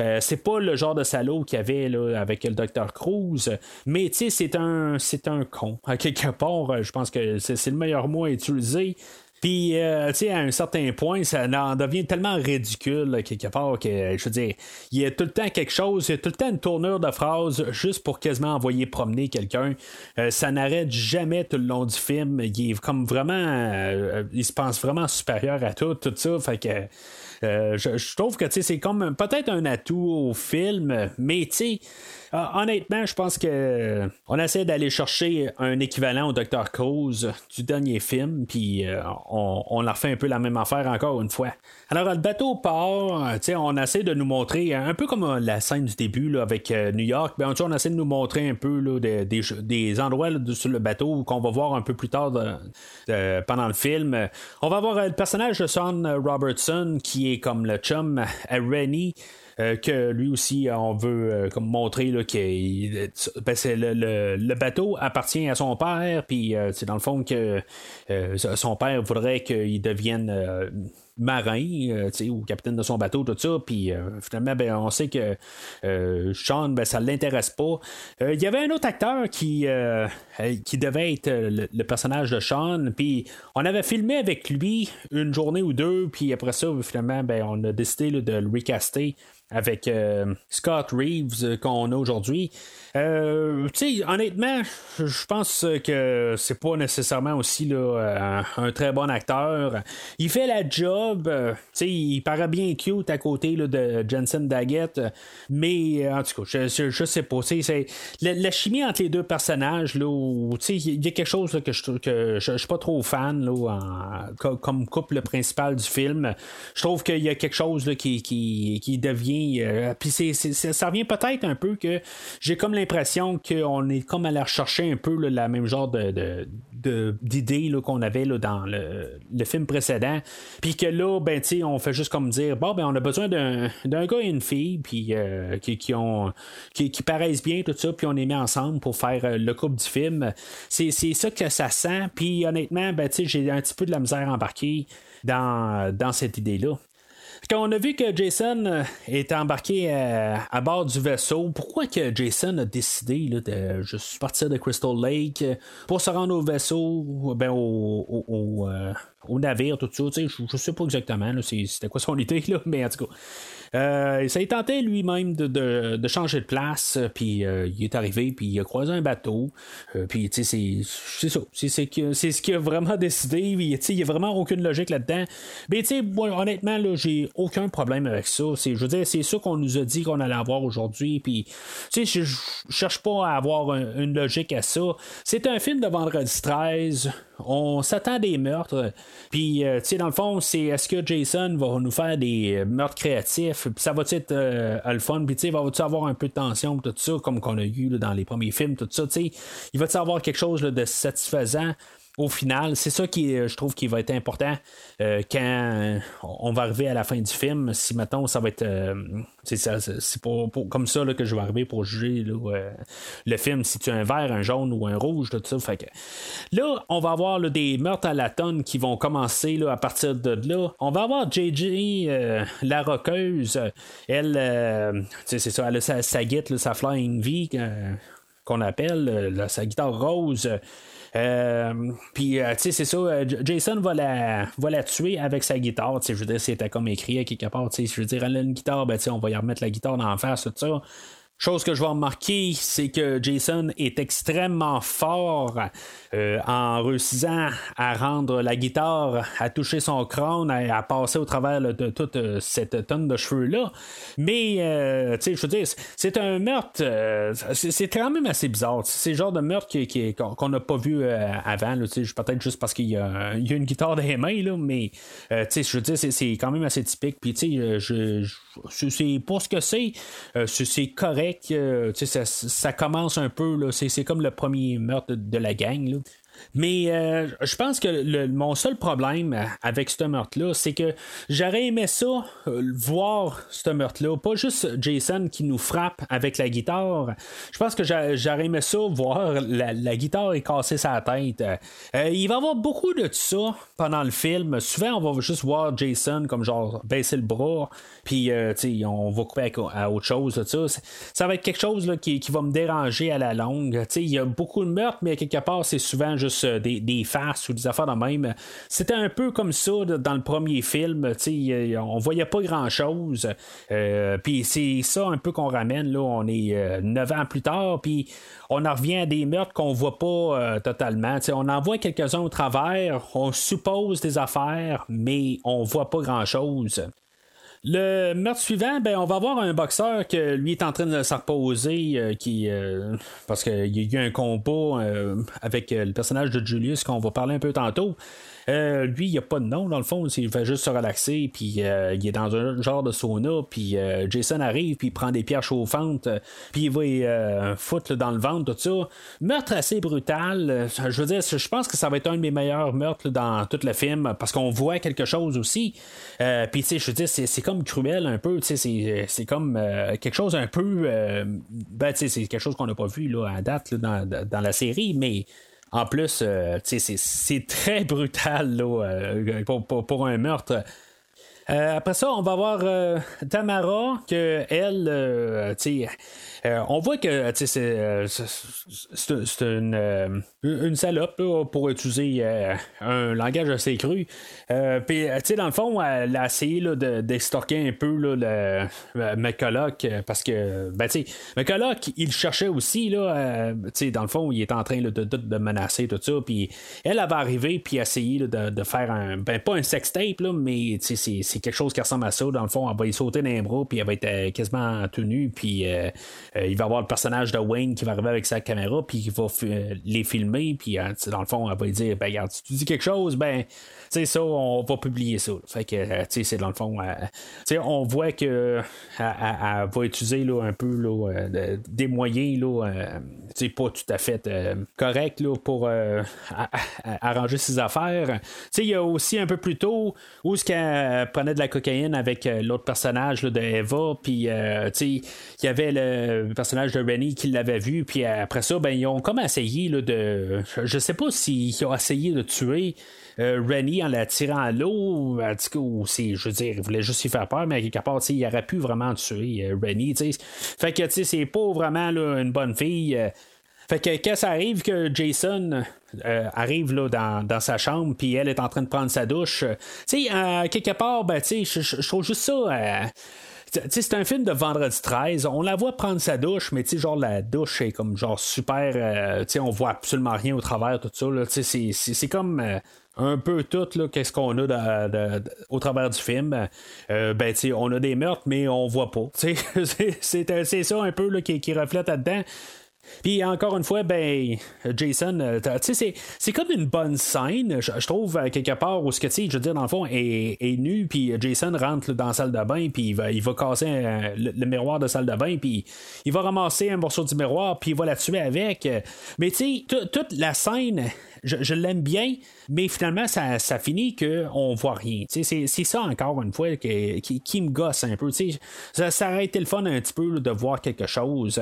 Euh, c'est pas le genre de salaud qu'il y avait là, avec le Dr. Cruz, mais tu sais, c'est un, c'est un con. À quelque part, euh, je pense que c'est, le meilleur mot à utiliser. Puis, euh, tu sais, à un certain point, ça en devient tellement ridicule, quelque part, que, je veux dire, il y a tout le temps quelque chose, il y a tout le temps une tournure de phrase juste pour quasiment envoyer promener quelqu'un. Euh, ça n'arrête jamais tout le long du film. Il est comme vraiment. Euh, il se pense vraiment supérieur à tout, tout ça. Fait que. je, trouve que c'est comme peut-être un atout au film, mais tu sais, ah, honnêtement, je pense que on essaie d'aller chercher un équivalent au Dr. Cause du dernier film, puis euh, on, on leur fait un peu la même affaire encore une fois. Alors, le bateau part, on essaie de nous montrer, un peu comme la scène du début là, avec euh, New York, ben, on essaie de nous montrer un peu là, des, des, endroits sur le bateau qu'on va voir un peu plus tard pendant le film. On va voir euh, le personnage de Son Robertson qui est comme le chum à Rennie. Euh, que lui aussi, on veut euh, comme montrer là, que ben, le, bateau appartient à son père, puis euh, c'est dans le fond que son père voudrait qu'il devienne marin ou capitaine de son bateau, tout ça. Puis finalement, ben, on sait que Sean, ben, ça ne l'intéresse pas. Il y avait un autre acteur qui, qui devait être le, personnage de Sean. Puis on avait filmé avec lui une journée ou deux. Puis après ça, finalement, ben, on a décidé de le recaster avec euh, Scott Reeves euh, qu'on a aujourd'hui. Euh, honnêtement, je pense que c'est pas nécessairement aussi là, un, très bon acteur. Il fait la job, il paraît bien cute à côté là, de Jensen Daggett, mais en tout cas, je, je, sais pas. C'est, la, chimie entre les deux personnages, il y a quelque chose que je que je, suis pas trop fan là, comme couple principal du film. Je trouve qu'il y a quelque chose qui, qui, qui devient euh, puis ça revient peut-être un peu que j'ai comme l'impression qu'on est comme à la rechercher un peu la même genre de, d'idées qu'on avait là, dans le, film précédent. Puis que là, ben, on fait juste comme dire bon, ben, on a besoin d'un, gars et une fille, puis euh, qui, ont, qui, paraissent bien, tout ça, puis on les met ensemble pour faire euh, le couple du film. C'est, ça que ça sent. Puis honnêtement, ben, j'ai un petit peu de la misère embarquée dans, dans cette idée-là. On a vu que Jason euh, est embarqué euh, à, bord du vaisseau, pourquoi que Jason a décidé de juste partir de Crystal Lake euh, pour se rendre au vaisseau, ben au, navire, tout ça? Je, je sais pas exactement c'était quoi son idée, là, mais en tout cas. Euh, ça a tenté lui-même de, changer de place, puis euh, il est arrivé, puis il a croisé un bateau. Euh, puis, tu sais, c'est ça. C'est ce qu'il a vraiment décidé. il n'y a vraiment aucune logique là-dedans. Mais, tu sais, honnêtement, là, j'ai aucun problème avec ça. Je veux dire, c'est ça qu'on nous a dit qu'on allait avoir aujourd'hui. Puis, tu sais, je cherche pas à avoir une logique à ça. C'est un film de vendredi 13 on s'attend à des meurtres. Puis, euh, tu sais, dans le fond, c'est est-ce que Jason va nous faire des meurtres créatifs? Puis ça va être euh, le fun? Puis, tu sais, va-tu avoir un peu de tension, tout ça, comme qu'on a eu dans les premiers films, tout ça, tu sais? Il va-tu avoir quelque chose de satisfaisant? Au final, c'est ça qui, je trouve, qui va être important euh, quand on va arriver à la fin du film. Si maintenant ça va être, euh, c'est pas, comme ça que je vais arriver pour juger euh, le film si tu as un vert, un jaune ou un rouge, tout ça. Là, on va avoir des meurtres à la tonne qui vont commencer à partir de là. On va avoir JJ la roqueuse. Elle, c'est ça, elle a sa, sa guide, sa flying V qu'on appelle, sa guitare rose. Puis, tu sais, c'est ça, Jason va la, va la tuer avec sa guitare. Je veux dire, c'était comme écrit à quelque part. Je veux dire, elle a une guitare, ben, on va y remettre la guitare dans la face, tout ça. Chose que je vais remarquer, c'est que Jason est extrêmement fort euh, en réussissant à rendre la guitare, à toucher son crâne, à, passer au travers de toute euh, cette tonne de cheveux-là. Mais, euh, tu sais, je veux dire, c'est un meurtre, c'est quand même assez bizarre. C'est le genre de meurtre qu'on n'a pas vu avant. Peut-être juste parce qu'il y, a une guitare dans les mains, là, mais, tu sais, je veux dire, c'est quand même assez typique. Puis, tu sais, c'est pour ce que c'est, c'est correct. Ça, ça, commence un peu, c'est comme le premier meurtre de, la gang. Là. Mais euh, je pense que mon seul problème avec ce meurtre-là, c'est que j'aurais aimé ça, euh, voir ce meurtre-là. Pas juste Jason qui nous frappe avec la guitare. Je pense que j'aurais aimé ça, voir la, guitare et casser sa tête. Euh, il va y avoir beaucoup de ça pendant le film. Souvent, on va juste voir Jason comme genre baisser le bras, puis on va couper à, autre chose. Ça. ça va être quelque chose qui, va me déranger à la longue. Il y a beaucoup de meurtres, mais quelque part, c'est souvent juste euh, des, des, faces ou des affaires de même. C'était un peu comme ça dans le premier film. On voyait pas grand chose. Euh, puis c'est ça un peu qu'on ramène. Là, on est euh, neuf ans plus tard. Puis on en revient à des meurtres qu'on voit pas totalement. on en voit quelques-uns au travers. On suppose des affaires, mais on voit pas grand chose. Le meurtre suivant, ben, on va avoir un boxeur que lui est en train de se reposer, euh, qui, euh, parce qu'il y a eu un combat euh, avec le personnage de Julius qu'on va parler un peu tantôt. Euh, lui, il a pas de nom, dans le fond. Il fait juste se relaxer, puis euh, il est dans un genre de sauna, puis euh, Jason arrive, puis il prend des pierres chauffantes, puis il va y foutre dans le ventre, tout ça. Meurtre assez brutal. je veux dire, je pense que ça va être un de mes meilleurs meurtres dans tout le film, parce qu'on voit quelque chose aussi. puis, tu sais, je veux dire, c'est comme cruel un peu, c'est comme quelque chose un peu. ben, tu sais, c'est quelque chose qu'on n'a pas vu là, à date dans, dans la série, mais en plus, euh, c'est très brutal euh, pour, un meurtre. Euh, après ça, on va voir Tamara, que elle, on voit que c'est une, une salope pour utiliser un langage assez cru. Puis, dans le fond, elle a essayé d'extorquer un peu là, le, McCulloch parce que, ben, tu McCulloch, il cherchait aussi, là, dans le fond, il est en train de, de, menacer tout ça. Puis, elle, avait arrivé puis essayer de, faire un, ben, pas un sextape, là, mais c'est quelque chose qui ressemble à ça. Dans le fond, elle va y sauter dans les bras, puis elle va être euh, quasiment tenue, puis euh, euh, il va y avoir le personnage de Wayne qui va arriver avec sa caméra, puis qui va les filmer, puis dans le fond, elle va dire ben, regarde, si tu dis quelque chose, ben, tu ça, on va publier ça. Fait que, tu c'est dans le fond, on voit que elle, va utiliser là, un peu là, des moyens, là, sais, pas tout à fait correct là, pour arranger ses affaires. Il y a aussi un peu plus tôt où ce qu'elle prenait de la cocaïne avec euh, l'autre personnage de Eva, puis euh, il y avait le personnage de Rennie qui l'avait vu, puis après ça, ben, ils ont comme essayé là, de. Je sais pas s'ils ont essayé de tuer. Euh, Rennie en la tirant à l'eau, ou c'est, je veux dire, il voulait juste y faire peur, mais quelque part, il aurait pu vraiment tuer euh, Rennie. Fait que c'est pas vraiment une bonne fille. Fait que quand ça arrive que Jason euh, arrive là, dans, sa chambre, puis elle est en train de prendre sa douche, euh, tu euh, quelque part, ben, tu je trouve juste ça. c'est un film de vendredi 13. On la voit prendre sa douche, mais tu genre la douche est comme genre super. tu sais, on voit absolument rien au travers tout ça. C'est comme un peu tout qu'est-ce qu'on a au travers du film. ben, tu on a des meurtres, mais on voit pas. c'est ça un peu là, qui, qui reflète là-dedans. Puis encore une fois, ben, Jason, euh, c'est comme une bonne scène, je, trouve, quelque part, où ce que, tu sais, je veux dire, dans le fond, est, est nu, puis Jason rentre dans la salle de bain, puis il va, il va casser le, miroir de salle de bain, puis il va ramasser un morceau du miroir, puis il va la tuer avec. Mais tu sais, toute la scène, je, l'aime bien, mais finalement, ça, ça finit qu'on voit rien. C'est, ça, encore une fois, qui, qui, me gosse un peu. Ça, ça aurait le fun un petit peu de voir quelque chose.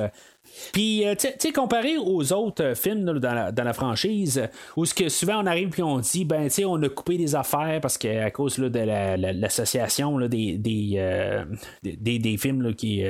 Puis, euh, tu sais, comparé aux autres euh, films dans, la, franchise, où ce que souvent on arrive puis on dit, ben, tu sais, on a coupé des affaires parce qu'à cause là, de l'association la, des, des, euh, des, des, films qui,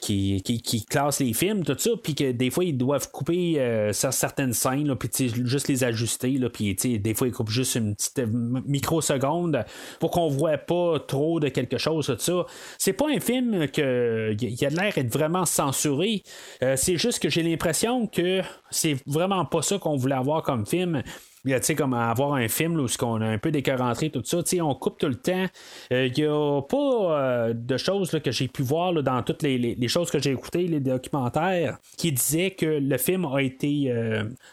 qui, qui, classent les films, tout ça, puis que des fois ils doivent couper certaines scènes, puis juste les ajuster, puis des fois ils coupent juste une petite microseconde pour qu'on voit pas trop de quelque chose, tout ça. C'est pas un film que il a l'air d'être vraiment censuré. Euh, c'est juste que j'ai l'impression que c'est vraiment pas ça qu'on voulait avoir comme film. Tu sais, comme avoir un film où on a un peu rentré tout ça, tu sais, on coupe tout le temps. Il euh, n'y a pas euh, de choses que j'ai pu voir dans toutes les, choses que j'ai écoutées, les documentaires, qui disaient que le film a été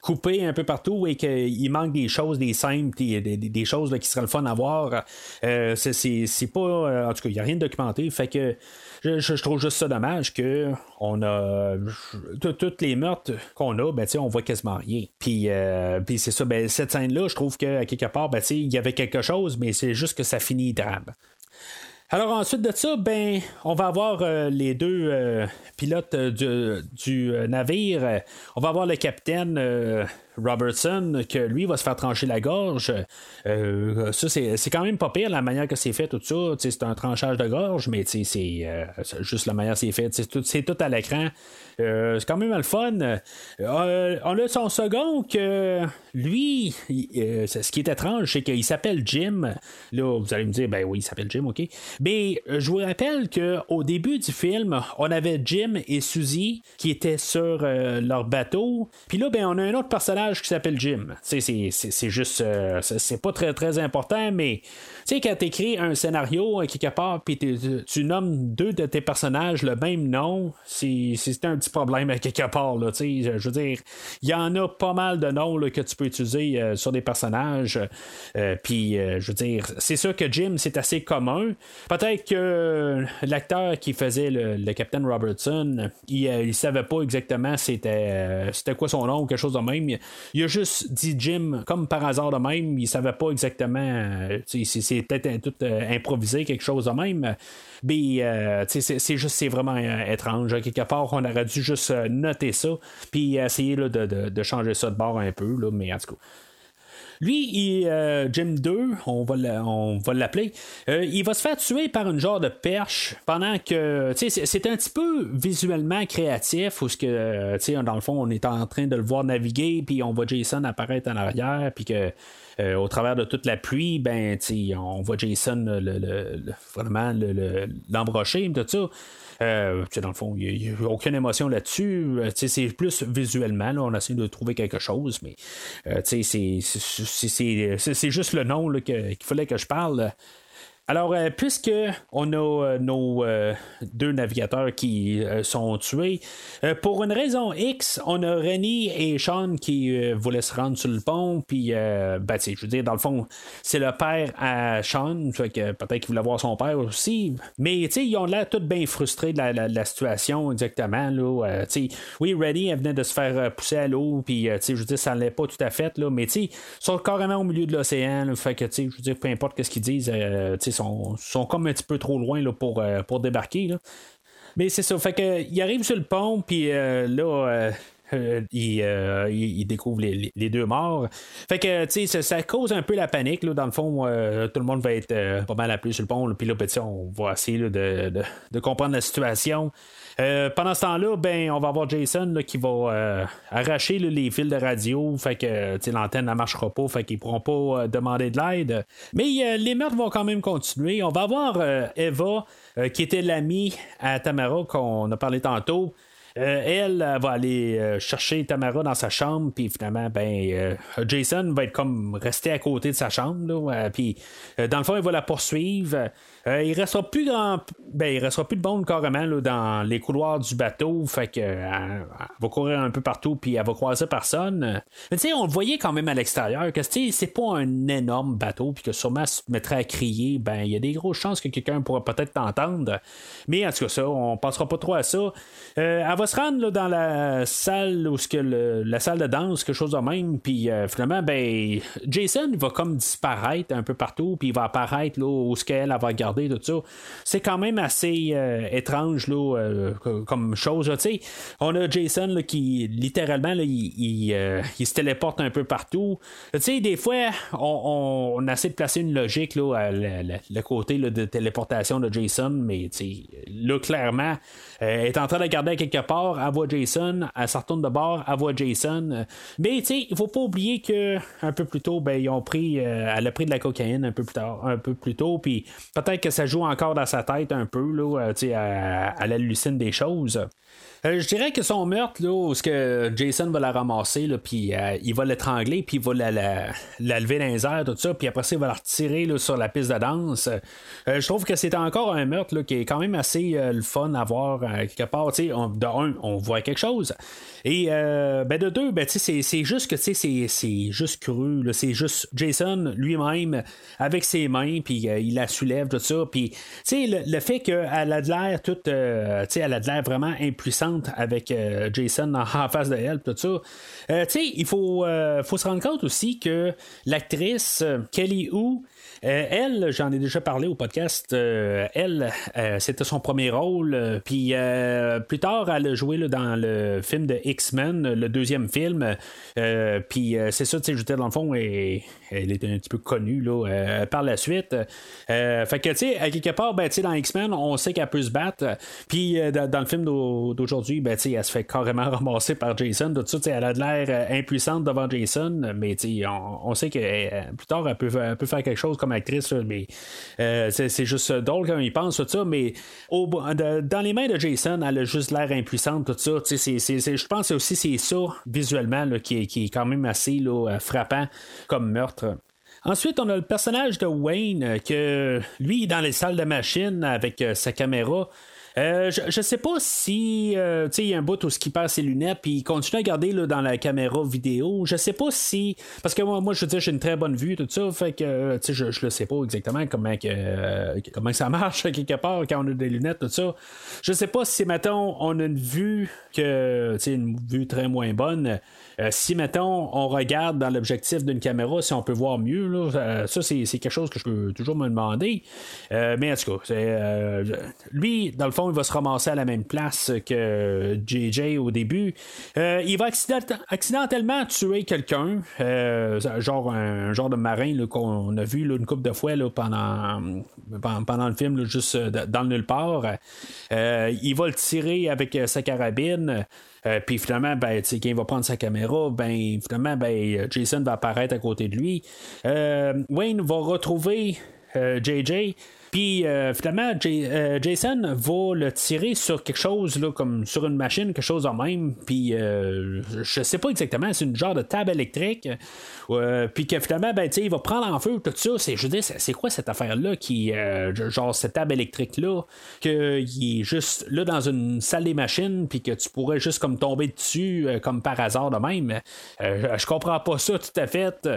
coupé un peu partout et qu'il manque des choses, des scènes, des, des, choses qui seraient le fun à voir. c'est pas. en tout cas, il n'y a rien de documenté. Fait que je, trouve juste ça dommage que on a toutes les meurtres qu'on a, ben, on voit quasiment rien. Puis, euh, puis c'est ça, ben, cette scène-là, je trouve qu'à quelque part, ben, il y avait quelque chose, mais c'est juste que ça finit drame. Alors ensuite de ça, ben, on va avoir euh, les deux euh, pilotes du, navire. On va avoir le capitaine Robertson, que lui va se faire trancher la gorge. Euh, ça, c'est quand même pas pire la manière que c'est fait, tout ça. C'est un tranchage de gorge, mais euh, c'est juste la manière que c'est fait. C'est tout, tout, à l'écran. Euh, c'est quand même le fun. on a son second que lui, ce qui est étrange, c'est qu'il s'appelle Jim. Là, vous allez me dire, ben oui, il s'appelle Jim, ok. Mais je vous rappelle qu'au début du film, on avait Jim et Suzy qui étaient sur leur bateau. Puis là, ben, on a un autre personnage qui s'appelle Jim. C'est juste. Euh, c'est pas très très important, mais tu sais, quand tu écris un scénario euh, quelque part, puis tu nommes deux de tes personnages le même nom, c'est un petit problème quelque part. Là, je veux dire, il y en a pas mal de noms que tu peux utiliser euh, sur des personnages. puis, je veux dire, c'est sûr que Jim, c'est assez commun. Peut-être que l'acteur qui faisait le, Captain Robertson, il, il savait pas exactement c'était c'était quoi son nom ou quelque chose de même. Il a juste dit Jim comme par hasard de même. Il savait pas exactement. Euh, c'est peut-être tout euh, improvisé, quelque chose de même. Mais euh, c'est juste, c'est vraiment étrange. Quelque part, on aurait dû juste noter ça, puis essayer de, de, changer ça de bord un peu. Là, mais en tout cas. Lui, euh, Jim 2, on va l'appeler, euh, il va se faire tuer par une genre de perche pendant que, c'est un petit peu visuellement créatif, où que, euh, dans le fond, on est en train de le voir naviguer, puis on voit Jason apparaître en arrière, puis que au travers de toute la pluie, ben, on voit Jason le, vraiment l'embrocher, tout ça. Euh, dans le fond, il n'y a, aucune émotion là-dessus. Euh, c'est plus visuellement, là, on essaie de trouver quelque chose, mais euh, c'est juste le nom qu'il fallait que je parle. Alors, euh, puisque on a euh, nos euh, deux navigateurs qui sont tués, pour une raison X, on a Rennie et Sean qui voulaient se rendre sur le pont, puis, ben, je veux dire, dans le fond, c'est le père à Sean, fait que peut-être qu'il voulait voir son père aussi, mais, tu sais, ils ont l'air tout bien frustrés de la, situation, exactement, oui, Rennie, elle venait de se faire pousser à l'eau, puis, tu sais, je veux dire, ça l'est pas tout à fait, là, mais, tu sais, ils sont carrément au milieu de l'océan, fait que, tu sais, je veux dire, peu importe ce qu'ils disent, tu sais, sont, sont comme un petit peu trop loin là, pour, euh, pour débarquer. Mais c'est ça. Fait que, il arrive sur le pont, puis euh. Euh, il, découvre les, deux morts. Fait que, tu sais, ça, cause un peu la panique. Là, dans le fond, tout le monde va être pas mal appelé sur le pont. Puis là, ben, on va essayer de, comprendre la situation. Euh, pendant ce temps-là, ben, on va avoir Jason qui va euh, arracher les fils de radio. Fait que l'antenne ne marchera pas. Fait qu'ils pourront pas euh, demander de l'aide. Mais les meurtres vont quand même continuer. On va avoir Eva, qui était l'amie à Tamara qu'on a parlé tantôt. Elle va aller chercher Tamara dans sa chambre, puis finalement, ben, Jason va être comme resté à côté de sa chambre, puis dans le fond, il va la poursuivre. Euh, il restera plus grand. Ben, il restera plus de bombe carrément dans les couloirs du bateau. Fait que euh, va courir un peu partout puis elle va croiser personne. Mais tu sais, on le voyait quand même à l'extérieur que c'est pas un énorme bateau puis que sûrement se mettrait à crier, ben il y a des grosses chances que quelqu'un pourrait peut-être t'entendre. Mais en tout cas, ça, on passera pas trop à ça. Euh, elle va se rendre dans la salle où que la salle de danse, quelque chose de même, puis finalement, ben, Jason va comme disparaître un peu partout, puis il va apparaître là, où ce qu'elle elle va tout ça. C'est quand même assez euh, étrange là, euh, co- comme chose. On a Jason qui littéralement il, euh, il se téléporte un peu partout. Des fois, on, essaie de placer une logique là, à le, côté de téléportation de Jason, mais là, clairement, elle est en train de regarder quelque part, elle voit Jason, elle se retourne de bord, elle voit Jason. Mais il faut pas oublier que un peu plus tôt, ben, ils ont pris, elle a pris de la cocaïne un peu plus tard, un peu plus tôt, puis peut-être que ça joue encore dans sa tête un peu, là, euh, elle, elle hallucine des choses. Euh, je dirais que son meurtre, là, où que Jason va la ramasser, puis euh, il va l'étrangler, puis il va la, la, lever dans les airs, tout ça, puis après ça, il va la retirer là, sur la piste de danse. Euh, je trouve que c'est encore un meurtre là, qui est quand même assez le fun à voir quelque part. De un, on voit quelque chose. Et ben de deux, ben, c'est, c'est juste que c'est, c'est juste cru. C'est juste Jason lui-même avec ses mains, puis il la soulève, tout ça. Puis, le, le fait qu'elle a de l'air toute, elle a de l'air vraiment impuissante avec euh, Jason en, face de elle, tout ça. Euh, tu sais, il faut, euh, faut se rendre compte aussi que l'actrice Kelly Hu, elle, j'en ai déjà parlé au podcast, euh, elle, euh, c'était son premier rôle. euh, Puis euh, plus tard, elle a joué dans le film de X-Men, le deuxième film. Euh, puis euh, c'est ça, tu sais, j'étais dans le fond, et, elle était un petit peu connue là, euh, par la suite. Euh, fait que, tu sais, quelque part, ben, dans X-Men, on sait qu'elle peut se battre. Puis euh, dans, le film d'au- d'aujourd'hui, ben, elle se fait carrément ramasser par Jason. Tout ça, elle a de l'air euh, impuissante devant Jason, mais tu sais, on, on sait que euh, plus tard, elle peut faire quelque chose comme actrice, mais euh, c'est, juste drôle quand il pense tout ça. Mais dans les mains de Jason, elle a juste l'air impuissante, tout ça. Je pense aussi c'est ça, visuellement, qui, est, qui est quand même assez euh, frappant comme meurtre. Ensuite, on a le personnage de Wayne, euh, que lui, dans les salles de machine avec sa caméra. Euh, je, je sais pas si euh, il y a un bout où il perd ses lunettes puis il continue à regarder là, dans la caméra vidéo. Je sais pas si parce que moi, moi je veux dire j'ai une très bonne vue tout ça fait que euh, je, je le sais pas exactement comment que, euh, comment ça marche quelque part quand on a des lunettes tout ça. Je sais pas si mettons on a une vue que une vue très moins bonne. Si, mettons, on regarde dans l'objectif d'une caméra, si on peut voir mieux, là, ça, c'est, quelque chose que je peux toujours me demander. Mais en tout cas, lui, dans le il va se ramasser à la même place que JJ au début. Euh, il va accident- accidentellement tuer quelqu'un, euh, genre un, genre de marin qu'on a vu une couple de fois pendant, le film, juste euh, dans le nulle part. Il va le tirer avec sa carabine. Puis finalement, ben, quand il va prendre sa caméra, ben, finalement, ben, Jason va apparaître à côté de lui. Wayne va retrouver JJ. Puis euh, finalement, euh, Jason va le tirer sur quelque chose, là, comme sur une machine, quelque chose en même. Puis euh, je sais pas exactement, c'est une genre de table électrique. Euh, puis que finalement, ben, il va prendre en feu tout ça. C'est, je dire, c'est quoi cette affaire-là qui, euh, genre cette table électrique-là, qu'il est juste là dans une salle des machines, puis que tu pourrais juste comme tomber dessus, comme par hasard de même? Je comprends pas ça tout à fait.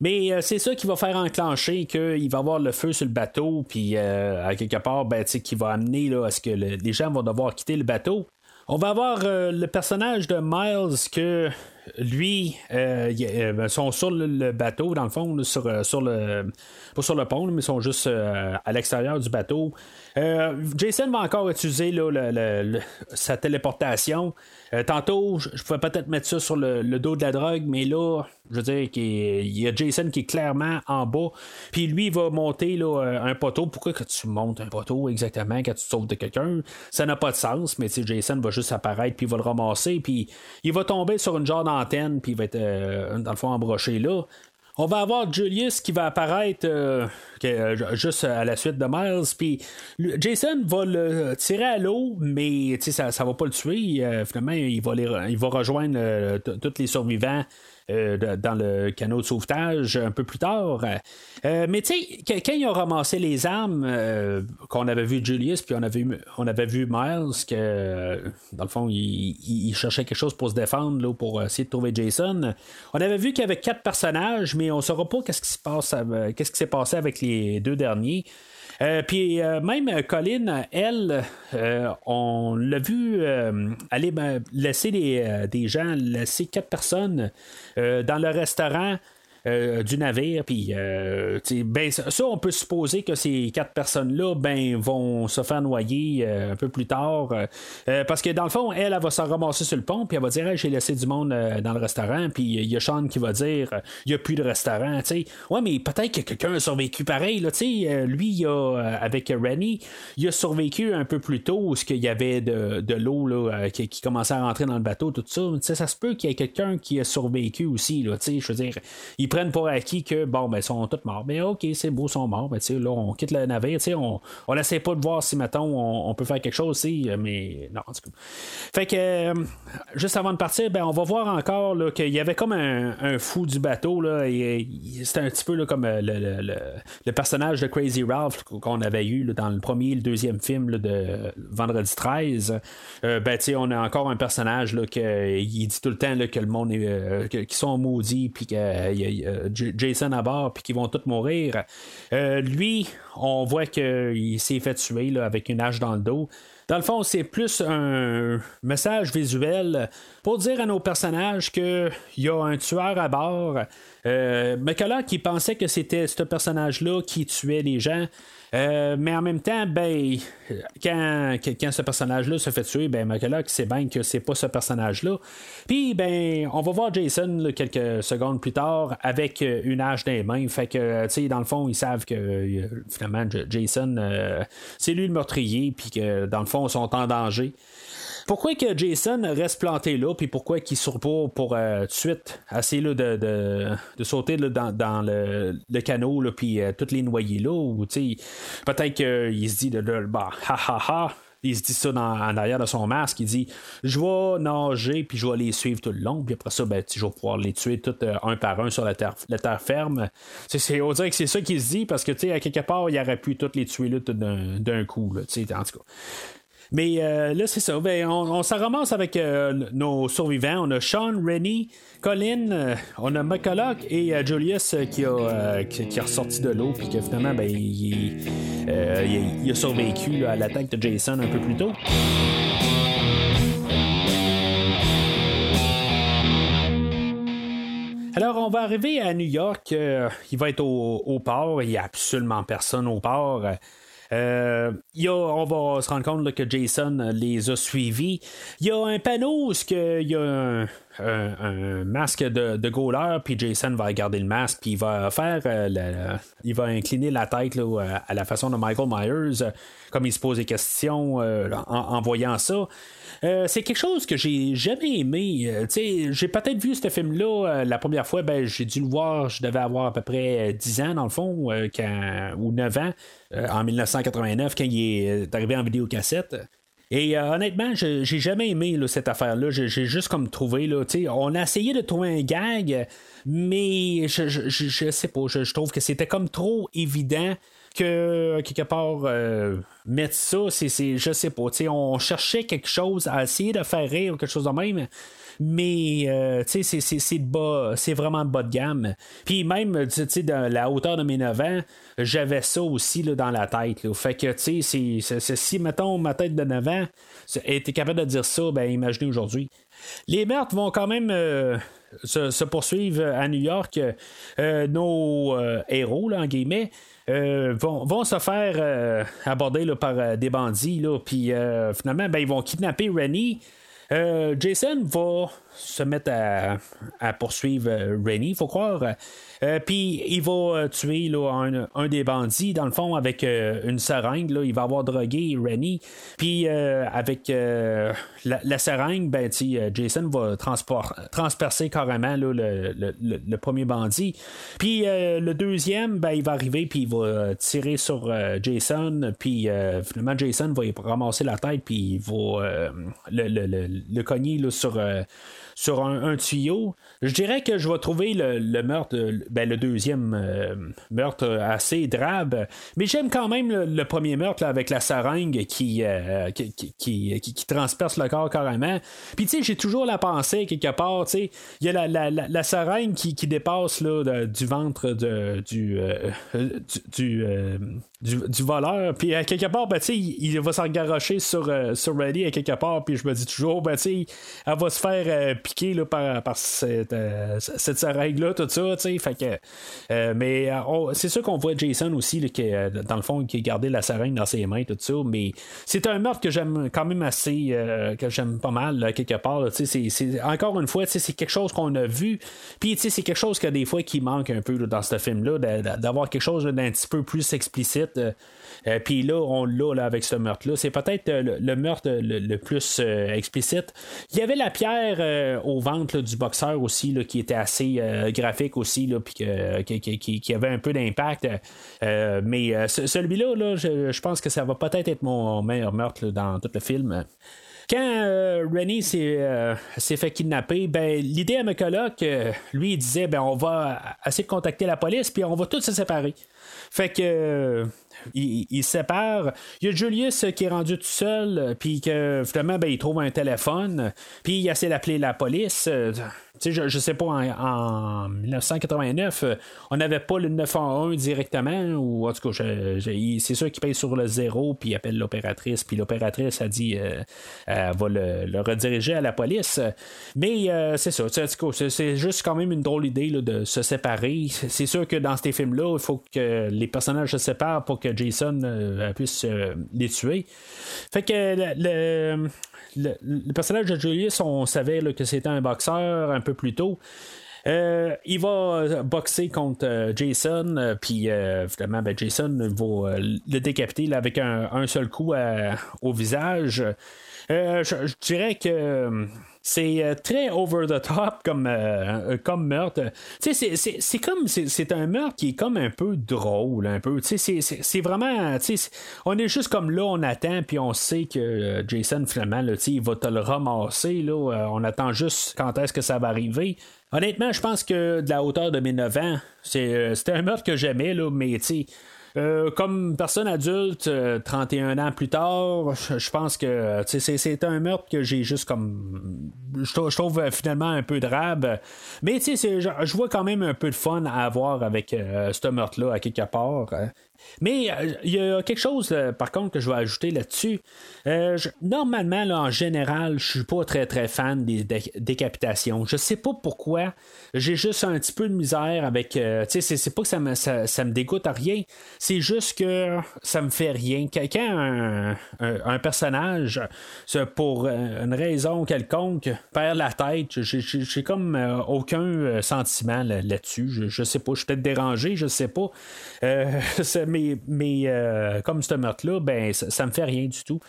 Mais euh, c'est ça qui va faire enclencher qu'il va avoir le feu sur le bateau, puis euh, à quelque part, ben, qui va amener là, à ce que le- les gens vont devoir quitter le bateau. On va avoir euh, le personnage de Miles que lui, y- euh, sont sur le, bateau, dans le fond, sur, le. Pas sur le pont, mais sont juste à l'extérieur du bateau. Euh, Jason va encore utiliser sa téléportation. Euh, tantôt, je pouvais peut-être mettre ça sur le, dos de la drogue, mais là, je veux dire qu'il y a Jason qui est clairement en bas. Puis lui, il va monter euh, un poteau. Pourquoi que tu montes un poteau exactement quand tu te sauves de quelqu'un? Ça n'a pas de sens, mais Jason va juste apparaître, puis il va le ramasser, puis il va tomber sur une genre d'antenne, puis il va être dans le fond embroché là. On va avoir Julius qui va apparaître euh, euh, juste à la suite de Miles. Puis Jason va le tirer à l'eau, mais ça, ça va pas le tuer. Euh, finalement, il va, les il va rejoindre tous les survivants dans le canot de sauvetage un peu plus tard. mais tu sais, quand ils ont ramassé les armes, qu'on avait vu Julius, puis on avait, on avait vu Miles, que dans le fond, il, cherchait quelque chose pour se défendre, là, pour essayer de trouver Jason. On avait vu qu'il y avait quatre personnages, mais on ne saura pas qu'est-ce qui s'est passé avec les deux derniers. Euh, puis euh, même Colin, elle, euh, on l'a vu aller ben, laisser des, des, gens, laisser quatre personnes dans le restaurant. Euh, du navire. Puis, euh, ben, ça, on peut supposer que ces quatre personnes-là ben, vont se faire noyer euh, un peu plus tard. parce que dans le fond, elle, elle, va s'en ramasser sur le pont, puis elle va dire J'ai laissé du monde dans le restaurant. Puis il y a Sean qui va dire Il n'y a plus de restaurant. sais Ouais, mais peut-être que quelqu'un a survécu pareil. Là, lui, il a, avec Rennie, il a survécu un peu plus tôt où il y avait de, de l'eau qui, commençait à rentrer dans le bateau, tout ça. ça se peut qu'il y ait quelqu'un qui a survécu aussi. Je veux dire, il pour acquis que, bon, ben, ils sont tous morts. Mais ok, c'est beau, sont morts. Ben, là, on quitte le navire. On, on essaie pas de voir si, mettons, on, peut faire quelque chose. Mais non, tout cas. Fait que, euh, juste avant de partir, ben, on va voir encore qu'il y avait comme un, fou du bateau. Là, et, c'était un petit peu là, comme euh, le, personnage de Crazy Ralph qu'on avait eu dans le premier et le deuxième film de Vendredi 13. Euh, ben, on a encore un personnage là, qui dit tout le temps que le monde est. qu'ils sont maudits, puis qu'il Jason à bord puis qu'ils vont tous mourir. Euh, lui, on voit qu'il s'est fait tuer avec une hache dans le dos. Dans le fond, c'est plus un message visuel pour dire à nos personnages qu'il y a un tueur à bord. Euh, qui pensait que c'était ce personnage-là qui tuait les gens. Euh, mais en même temps, ben, quand, quand ce personnage-là se fait tuer, ben, McCulloch sait bien que c'est pas ce personnage-là. Puis, ben, on va voir Jason quelques secondes plus tard avec euh, une hache dans les mains. Fait que, tu sais, dans le fond, ils savent que euh, finalement, Jason, c'est lui le meurtrier, puis que dans le fond, ils sont en danger. Pourquoi que Jason reste planté là, puis pourquoi qu'il sort pas pour euh, tout de suite essayer de, de, sauter dans, le, canot, puis euh, toutes les noyer là, ou peut-être qu'il se dit de, bah, ha ha ha. Il se dit ça dans, en arrière de son masque. Il dit Je vais nager, puis je vais les suivre tout le long. Puis après ça, ben, je vais pouvoir les tuer tous euh, un par un sur la terre, ferme. C'est, on dirait que c'est ça qu'il se dit, parce que, à quelque part, il aurait pu tous les tuer là, d'un, coup. Là, en tout cas. Mais euh, là, c'est ça. Ben, on, s'en ramasse avec euh, nos survivants. On a Sean, Rennie, Colin, euh, on a McCulloch et Julius qui a, qui, ressorti de l'eau, puis que finalement, ben, il, a survécu à l'attaque de Jason un peu plus tôt. Alors, on va arriver à New York. il va être au, au port. Il n'y a absolument personne au port. Euh, on va se rendre compte que Jason les a suivis. Il y a un panneau où il y a un, masque de, de puis Jason va regarder le masque, puis il va faire, euh, il va incliner la tête à la façon de Michael Myers, comme il se pose des questions euh, en, voyant ça. Euh, c'est quelque chose que j'ai jamais aimé. j'ai peut-être vu ce film-là la première fois, ben, j'ai dû le voir, je devais avoir à peu près 10 ans dans le fond, ou 9 ans, en 1989, quand il est arrivé en vidéocassette. Et euh, honnêtement, j'ai jamais aimé cette affaire-là. J'ai juste comme trouvé, là, on a essayé de trouver un gag, mais je, je, sais pas, je, trouve que c'était comme trop évident que quelque part euh, mettre ça, c'est, je sais pas, on cherchait quelque chose à essayer de faire rire quelque chose de même mais euh, c'est, c'est vraiment bas de gamme. Puis même, tu dans la hauteur de mes 9 ans, j'avais ça aussi là, dans la tête. Fait que, si, mettons, ma tête de 9 ans était capable de dire ça, ben imaginez aujourd'hui. Les meurtres vont quand même euh, se, poursuivre à New York. Euh, nos héros, là, en guillemets, vont, vont, se faire aborder là, par des bandits, puis finalement, ben, ils vont kidnapper Rennie. Jason va se mettre à, à poursuivre Rennie, il faut croire. Euh, puis il va euh, tuer un, des bandits, dans le fond, avec euh, une seringue. Là, il va avoir drogué Rennie. Puis avec la, seringue, ben, Jason va transpercer carrément le, premier bandit. Puis le deuxième, ben, il va arriver, puis il va tirer sur Jason. Puis finalement, Jason va ramasser la tête, puis il va le, cogner sur sur un, tuyau. Je dirais que je vais trouver le, meurtre, ben, le deuxième euh, meurtre assez drabe, mais j'aime quand même le, premier meurtre avec la seringue qui, qui, qui, qui, transperce le corps carrément. Puis tu sais, j'ai toujours la pensée quelque part, tu sais, il y a la, la, la, seringue qui, qui dépasse là, du ventre de, du, du, du, voleur. Puis à quelque part, ben, il, il va s'engarocher sur, sur Ready à quelque part, puis je me dis toujours, ben, elle va se faire euh, par, cette, euh, cette règle-là, tout ça. Euh, mais c'est sûr qu'on voit Jason aussi, qui, dans le fond, qui gardé la seringue dans ses mains, tout ça, mais c'est un meurtre que j'aime quand même assez, que j'aime pas mal, quelque part, encore une fois, c'est quelque chose qu'on a vu, puis c'est quelque chose que des fois qui manque un peu dans ce film-là, d'avoir quelque chose d'un petit peu plus explicite. Euh, puis là, on l'a là, avec ce meurtre-là. C'est peut-être euh, le, meurtre le, plus euh, explicite. Il y avait la pierre au ventre du boxeur aussi, là, qui était assez graphique aussi, puis qui, avait un peu d'impact. mais celui-là, là, je, pense que ça va peut-être être mon meilleur meurtre dans tout le film. Quand Rennie s'est fait kidnapper, ben, l'idée à coloc, lui, il disait ben, on va essayer de contacter la police, puis on va tous se séparer. Fait que il, se sépare. Il y a Julius qui est rendu tout seul, puis que finalement, ben, il trouve un téléphone, puis il essaie d'appeler la police je, ne sais pas, en, 1989, euh, on n'avait pas le 911 directement, ou en tout cas, c'est sûr qu'il paye sur le zéro, puis il appelle l'opératrice, puis l'opératrice a dit, euh, elle va le, rediriger à la police. Mais euh, c'est ça, c'est juste quand même une drôle idée de se séparer. C'est sûr que dans ces films-là, il faut que les personnages se séparent pour que Jason puisse les tuer. Fait que le, le, personnage de Julius, on savait que c'était un boxeur un peu plus tôt. Euh, il va boxer contre euh, Jason, euh, puis finalement, ben, Jason va le décapiter avec un, seul coup au visage. je, dirais que c'est euh, très over the top comme, euh, euh, comme meurtre. C'est comme c'est un meurtre qui est comme un peu drôle, un peu. C'est vraiment. On est juste comme là, on attend, puis on sait que Jason, finalement, là, il va te le ramasser. Là, on attend juste quand est-ce que ça va arriver. Honnêtement, je pense que de la hauteur de mes 9 ans, c'était un meurtre que j'aimais, mais tu euh, comme personne adulte, 31 euh, ans plus tard, je pense que c'est un meurtre que j'ai juste comme. Je trouve, euh, finalement un peu drabe. Mais tu sais, je vois quand même un peu de fun à avoir avec ce meurtre-là à quelque part. Hein. Mais euh, il y a quelque chose, euh, par contre, que je vais ajouter là-dessus. Euh, normalement, en général, je suis pas très très fan des décapitations. Je sais pas pourquoi. J'ai juste un petit peu de misère avec. tu sais, c'est pas que ça me, ça, me dégoûte à rien. C'est juste que ça me fait rien. Quand un, personnage, pour une raison quelconque, perd la tête, j'ai comme aucun sentiment là-dessus. je, je, sais pas. Je suis peut-être dérangé, je sais pas. mais, mais euh, comme ce meurtre-là, ben, ça, ça, me fait rien du tout.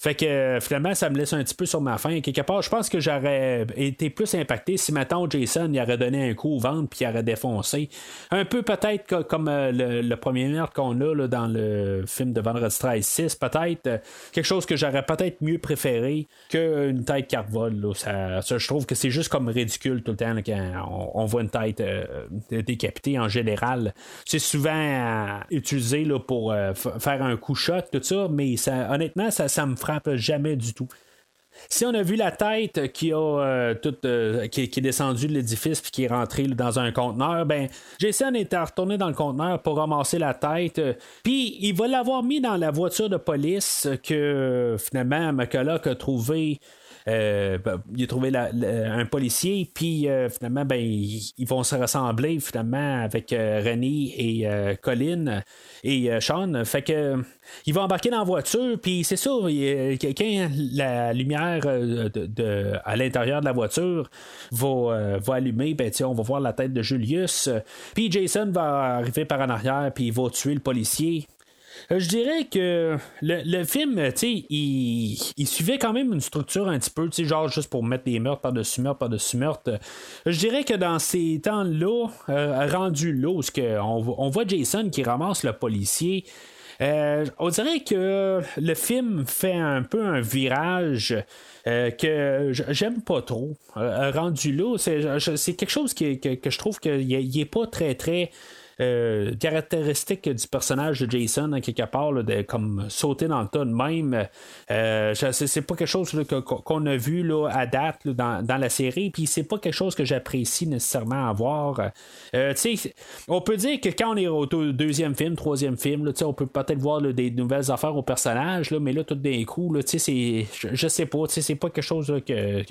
Fait que euh, finalement, ça me laisse un petit peu sur ma faim. Quelque part, je pense que j'aurais été plus impacté si maintenant Jason il aurait donné un coup au ventre puis il aurait défoncé. Un peu peut-être comme euh, le, premier meurtre qu'on a là, dans le film de Vendredi 13 6, peut-être. quelque chose que j'aurais peut-être mieux préféré qu'une tête qui Ça, je trouve que c'est juste comme ridicule tout le temps quand on, voit une tête décapitée en général. C'est souvent utilisé là, pour faire un coup shot, tout ça, mais ça, honnêtement, ça, ça me frappe jamais du tout. Si on a vu la tête qui a euh, euh, qui, est descendue de l'édifice puis qui est rentrée dans un conteneur, ben Jason est retourné dans le conteneur pour ramasser la tête. puis il va l'avoir mis dans la voiture de police que finalement McCulloch a trouvé euh, ben, il a trouvé un policier, puis euh, finalement, ben, ils, vont se ressembler finalement avec euh, René et Colin et Sean. Fait que il va embarquer dans la voiture, puis c'est ça, quand la lumière à l'intérieur de la voiture va, va allumer, ben, on va voir la tête de Julius. Puis Jason va arriver par en arrière, puis il va tuer le policier. Euh, je dirais que le, film, tu sais, il, suivait quand même une structure un petit peu, tu sais, genre juste pour mettre des meurtres par-dessus meurtres par-dessus meurtres. Je dirais que dans ces temps-là, euh, rendu là, où on, on voit Jason qui ramasse le policier, Euh, on dirait que le film fait un peu un virage euh, que j'aime pas trop. Euh, rendu là, c'est quelque chose que, que, je trouve qu'il n'est pas très très euh, caractéristique du personnage de Jason, quelque part, de comme sauter dans le tas de même. Euh, c'est pas quelque chose qu'on a vu là, à date dans, la série, puis c'est pas quelque chose que j'apprécie nécessairement à voir. Euh, on peut dire que quand on est au deuxième film, troisième film, on peut peut-être voir des nouvelles affaires au personnage, là, mais là, tout d'un coup, c'est, je, sais pas, c'est pas quelque chose que,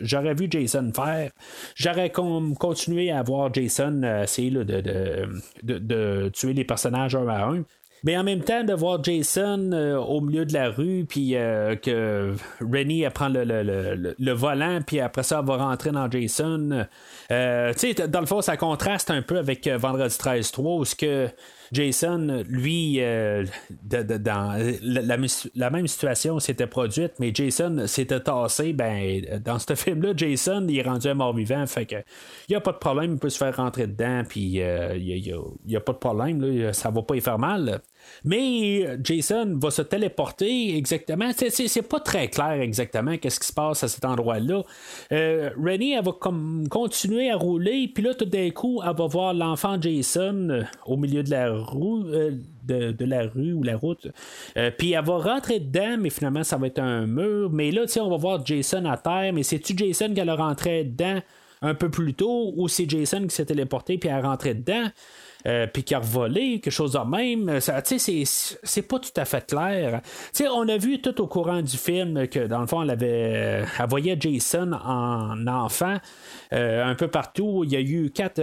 j'aurais vu Jason faire. J'aurais continué à voir Jason essayer de, de, de, tuer les personnages un à un. Mais en même temps, de voir Jason euh, au milieu de la rue, puis euh, que Rennie prend le, le, volant, puis après ça, elle va rentrer dans Jason. Euh, tu sais, dans le fond, ça contraste un peu avec Vendredi 13 3, où ce que Jason, lui, euh, dans la, même situation s'était produite, mais Jason s'était tassé. Ben, dans ce film-là, Jason, il est rendu un mort-vivant. Fait que, il n'y a pas de problème, il peut se faire rentrer dedans, puis euh, il n'y a, pas de problème, là, ça va pas y faire mal. Mais Jason va se téléporter exactement. C'est pas très clair exactement qu'est-ce qui se passe à cet endroit-là. Euh, Rennie, elle va continuer à rouler, puis là, tout d'un coup, elle va voir l'enfant Jason euh, au milieu de la rue. Euh, de, la rue ou la route. Euh, puis elle va rentrer dedans, mais finalement, ça va être un mur. Mais là, on va voir Jason à terre. Mais c'est-tu Jason qui a rentré dedans un peu plus tôt ou c'est Jason qui s'est téléporté puis a rentré dedans? Euh, puis qui a revolé, quelque chose de même. Ça, c'est, pas tout à fait clair. on a vu tout au courant du film que, dans le fond, elle, avait, elle voyait Jason en enfant euh, un peu partout. Il y a eu quatre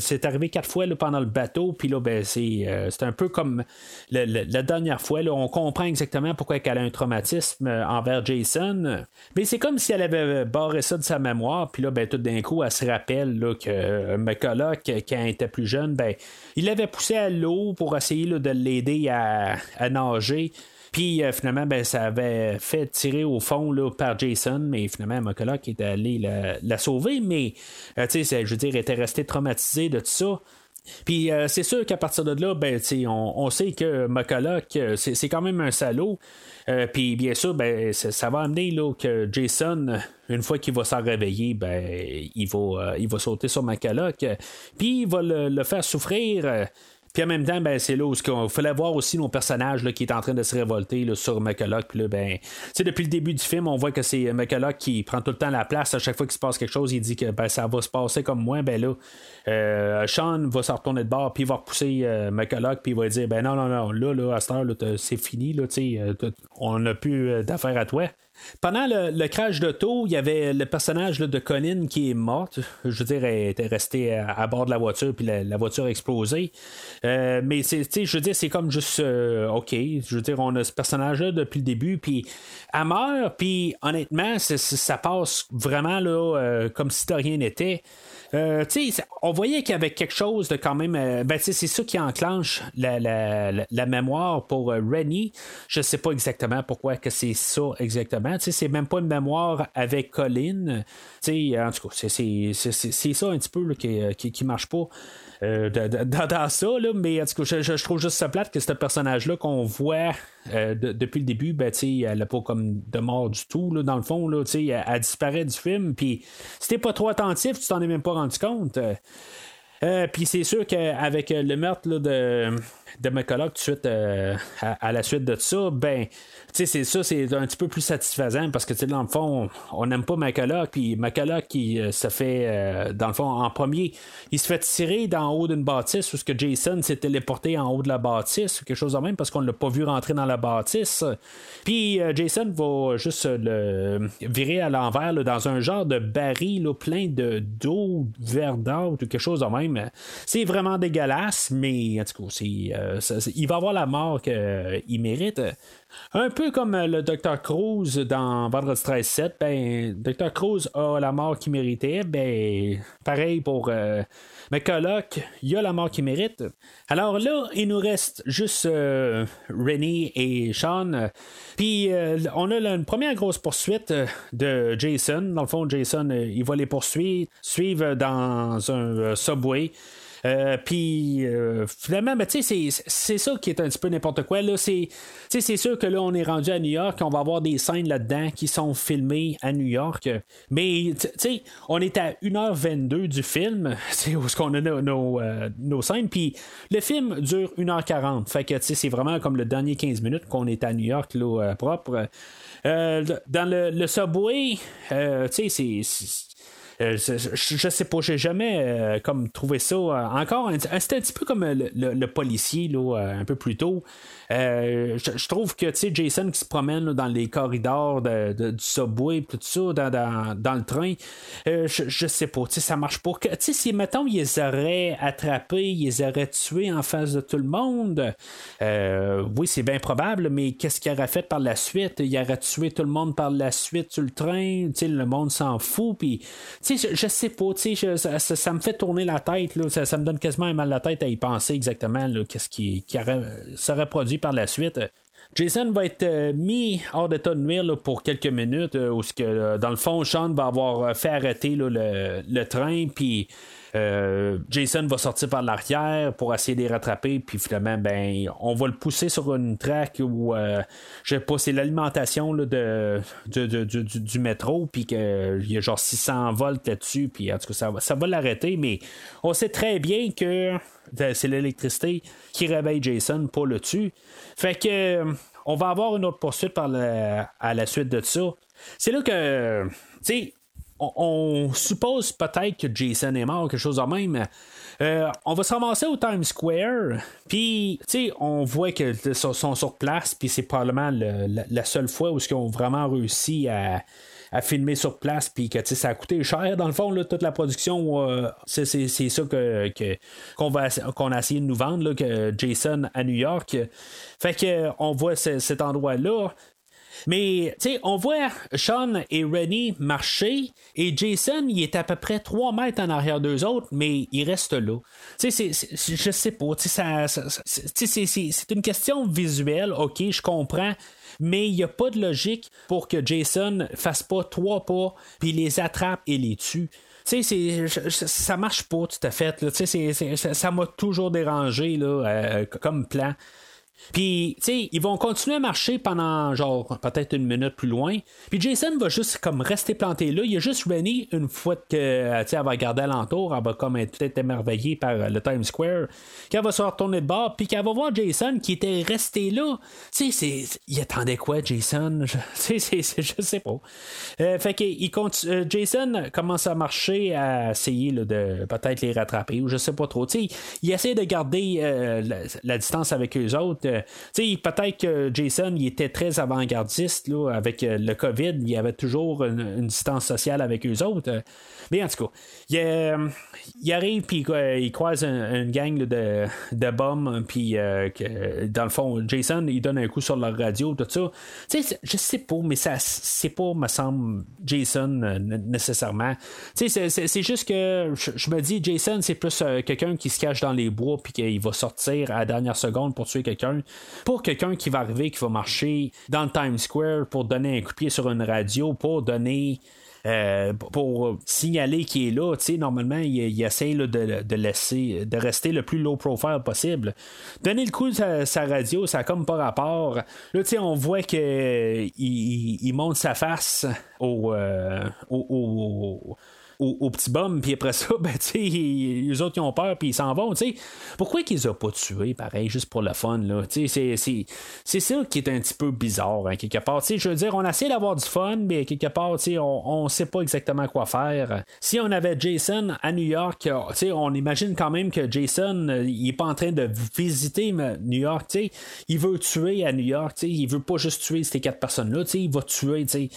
c'est arrivé quatre fois pendant le bateau, puis là, ben, euh, c'est, un peu comme la dernière fois. Là, on comprend exactement pourquoi elle a un traumatisme euh, envers Jason. Mais c'est comme si elle avait barré ça de sa mémoire, puis là, ben, tout d'un coup, elle se rappelle là, que euh, McCulloch, quand elle était plus ben, il l'avait poussé à l'eau pour essayer de l'aider à, nager. Puis euh, finalement, ben, ça avait fait tirer au fond par Jason, mais finalement, McCulloch est allé la, sauver, mais euh, tu sais, je veux dire, était resté traumatisé de tout ça. Puis euh, c'est sûr qu'à partir de là, ben, on, sait que McCulloch, c'est quand même un salaud. Puis bien sûr, ben, ça va amener là, que Jason, une fois qu'il va s'en réveiller, ben, il, va, il va sauter sur McCulloch. Puis il va le faire souffrir. Puis en même temps, ben, c'est là où il fallait voir aussi nos personnages là, qui est en train de se révolter sur McCulloch. Puis là, ben, depuis le début du film, on voit que c'est McCulloch qui prend tout le temps la place. À chaque fois qu'il se passe quelque chose, il dit que ben, ça va se passer comme moi. Ben là, euh, Sean va se retourner de bord, puis il va repousser euh, McCulloch, puis il va dire Ben non, non, non, là, là à cette heure, c'est fini. Là, euh, on n'a plus euh, d'affaires à toi. Pendant le, crash d'auto, il y avait le personnage de Colin qui est morte. Je veux dire, elle était restée à, bord de la voiture, puis la, voiture a explosé. Euh, mais c'est, je veux dire, c'est comme juste euh, OK. Je veux dire, on a ce personnage-là depuis le début, puis elle meurt, puis honnêtement, ça passe vraiment là, euh, comme si de rien n'était. Euh, on voyait qu'il y avait quelque chose de quand même. Euh, ben, c'est ça qui enclenche la, la, la, mémoire pour euh, Rennie. Je sais pas exactement pourquoi que c'est ça exactement. C'est même pas une mémoire avec Colin. en tout cas, c'est ça un petit peu qui, qui, qui marche pas. Euh, dans, ça, là, mais en tout cas, je, trouve juste ça plate que ce personnage-là qu'on voit euh, depuis le début, ben, elle n'a pas comme de mort du tout, là, dans le fond, là, elle, elle disparaît du film, puis si t'es pas trop attentif, tu t'en es même pas rendu compte. Euh, puis c'est sûr qu'avec le meurtre de, de McCulloch tout de suite à, la suite de ça, ben sais, c'est ça, c'est un petit peu plus satisfaisant parce que, tu sais, dans le fond, on n'aime pas McCulloch, puis McCulloch qui euh, se fait, euh, dans le fond, en premier, il se fait tirer d'en haut d'une bâtisse ou que Jason s'est téléporté en haut de la bâtisse ou quelque chose de même parce qu'on l'a pas vu rentrer dans la bâtisse. Puis euh, Jason va juste le virer à l'envers dans un genre de baril plein de d'eau verdâtre ou quelque chose de même. C'est vraiment dégueulasse, mais en tout cas, c'est, il va avoir la mort qu'il mérite. Un peu comme euh, le Dr. Cruz dans Vendredi 13 7, ben, Dr. Cruz a la mort qu'il méritait, ben, pareil pour euh, McCulloch, il a la mort qu'il mérite. Alors là, il nous reste juste euh, Rennie et Sean. Puis euh, on a une première grosse poursuite de Jason. Dans le fond, Jason, il va les poursuivre, suivre dans un subway. Euh, puis euh, finalement, ben, c'est ça qui est un petit peu n'importe quoi. C'est, sûr que là, on est rendu à New York, on va avoir des scènes là-dedans qui sont filmées à New York. Mais on est à 1h22 du film, c'est où ce qu'on a nos, euh, nos, scènes. Puis le film dure 1h40. Fait que c'est vraiment comme le dernier 15 minutes qu'on est à New York là, propre. dans le, le subway, c'est euh, je, sais pas, j'ai jamais euh, comme trouvé ça. Euh, encore, c'était un petit peu comme le, policier là, un peu plus tôt. je, trouve que Jason qui se promène dans les corridors de, du subway, tout ça, dans, le train, je, sais pas, ça marche pas. Si, mettons, ils les auraient attrapés, ils les auraient tués en face de tout le monde, oui, c'est bien probable, mais qu'est-ce qu'il aurait fait par la suite? Il aurait tué tout le monde par la suite sur le train, le monde s'en fout, puis je, sais pas, ça, me fait tourner la tête, ça, me donne quasiment un mal la tête à y penser exactement qu'est-ce qui, serait produit par la suite. Jason va être euh, mis hors d'état de nuire pour quelques minutes, euh, où que, euh, dans le fond, Sean va avoir fait arrêter le, le, train, puis euh, Jason va sortir par l'arrière pour essayer de les rattraper, puis finalement, ben, on va le pousser sur une track où, euh, je sais pas, l'alimentation de, du, métro, puis qu'il y a genre 600 volts là-dessus, puis en tout cas, ça, ça va l'arrêter, mais on sait très bien que c'est l'électricité qui réveille Jason, pas le dessus. Fait que on va avoir une autre poursuite par à la suite de ça. C'est là que, tu sais, on, suppose peut-être que Jason est mort, quelque chose de même. Euh, on va se ramasser au Times Square, puis, on voit qu'ils sont sur place, puis c'est probablement la, seule fois où ils ont vraiment réussi à, filmer sur place, puis que ça a coûté cher. Dans le fond, toute la production, euh, c'est, ça que, qu'on, va, qu'on a essayé de nous vendre, que Jason à New York. Fait que on voit cet endroit-là. Mais, tu sais, on voit Sean et Rennie marcher et Jason, il est à peu près 3 mètres en arrière d'eux autres, mais il reste là. Tu sais, je sais pas, tu sais, c'est une question visuelle, ok, je comprends mais il n'y a pas de logique pour que Jason fasse pas trois pas, puis les attrape et les tue. Tu sais, ça marche pas tout à fait. Tu sais, ça m'a toujours dérangé là, euh, comme plan. Puis, tu sais, ils vont continuer à marcher pendant, genre, peut-être une minute plus loin. Puis Jason va juste, comme, rester planté là. Il y a juste Rennie, une fois que, tu sais, va regarder alentour, elle va, comme, être peut-être émerveillée par le Times Square, qu'elle va se retourner de bord, puis qu'elle va voir Jason qui était resté là. Tu sais, il attendait quoi, Jason? Tu sais, je sais pas. Euh, fait que euh, Jason commence à marcher, à essayer de peut-être les rattraper, ou je sais pas trop. Tu sais, il essaie de garder euh, la, distance avec eux autres peut-être que Jason il était très avant-gardiste avec euh, le COVID, il y avait toujours une, distance sociale avec eux autres. Mais en tout cas, il, euh, arrive puis il croise une gang de, de bombes, puis euh, dans le fond, Jason il donne un coup sur leur radio, tout ça. je sais pas, mais ça c'est pas, me semble, Jason nécessairement. C'est juste que je, me dis, Jason, c'est plus quelqu'un qui se cache dans les bois puis qu'il va sortir à la dernière seconde pour tuer quelqu'un pour quelqu'un qui va arriver, qui va marcher dans le Times Square pour donner un coup de pied sur une radio, pour donner. Euh, pour signaler qu'il est là, normalement, il, essaie de, laisser, de rester le plus low profile possible. Donner le coup de sa, radio, ça a comme pas rapport. Là, tu sais, on voit qu'il il, monte sa face au, euh, petit bum, puis après ça, ben, tu les autres, ils ont peur, puis ils s'en vont, tu sais. Pourquoi qu'ils ont pas tué, pareil, juste pour le fun, là? Sais, c'est ça qui est un petit peu bizarre, hein, quelque part. Je veux dire, on essaie d'avoir du fun, mais quelque part, on, on sait pas exactement quoi faire. Si on avait Jason à New York, on imagine quand même que Jason, il est pas en train de visiter New York. Il veut tuer à New York, tu sais. Il veut pas juste tuer ces quatre personnes-là. Il va tuer, tu sais.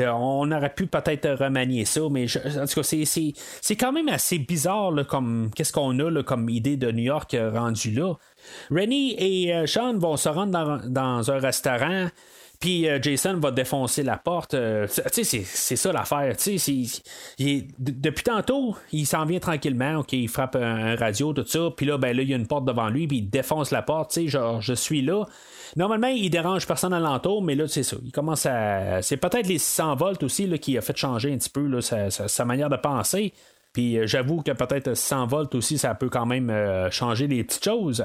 Euh, on aurait pu peut-être remanier ça, mais en tout cas, c'est quand même assez bizarre comme qu'est-ce qu'on a comme idée de New York euh, rendu là. Rennie et euh, Sean vont se rendre dans, un restaurant. Puis euh, Jason va défoncer la porte. c'est ça l'affaire. Depuis tantôt, il s'en vient tranquillement. Ok, il frappe un, radio, tout ça. Puis là, ben là, il y a une porte devant lui. Puis il défonce la porte. Genre, je suis là. Normalement, il dérange personne alentour, mais là, c'est ça. Il commence à. C'est peut-être les 600 volts aussi là, qui a fait changer un petit peu sa, manière de penser. Puis euh, j'avoue que peut-être 100 volts aussi, ça peut quand même euh, changer des petites choses.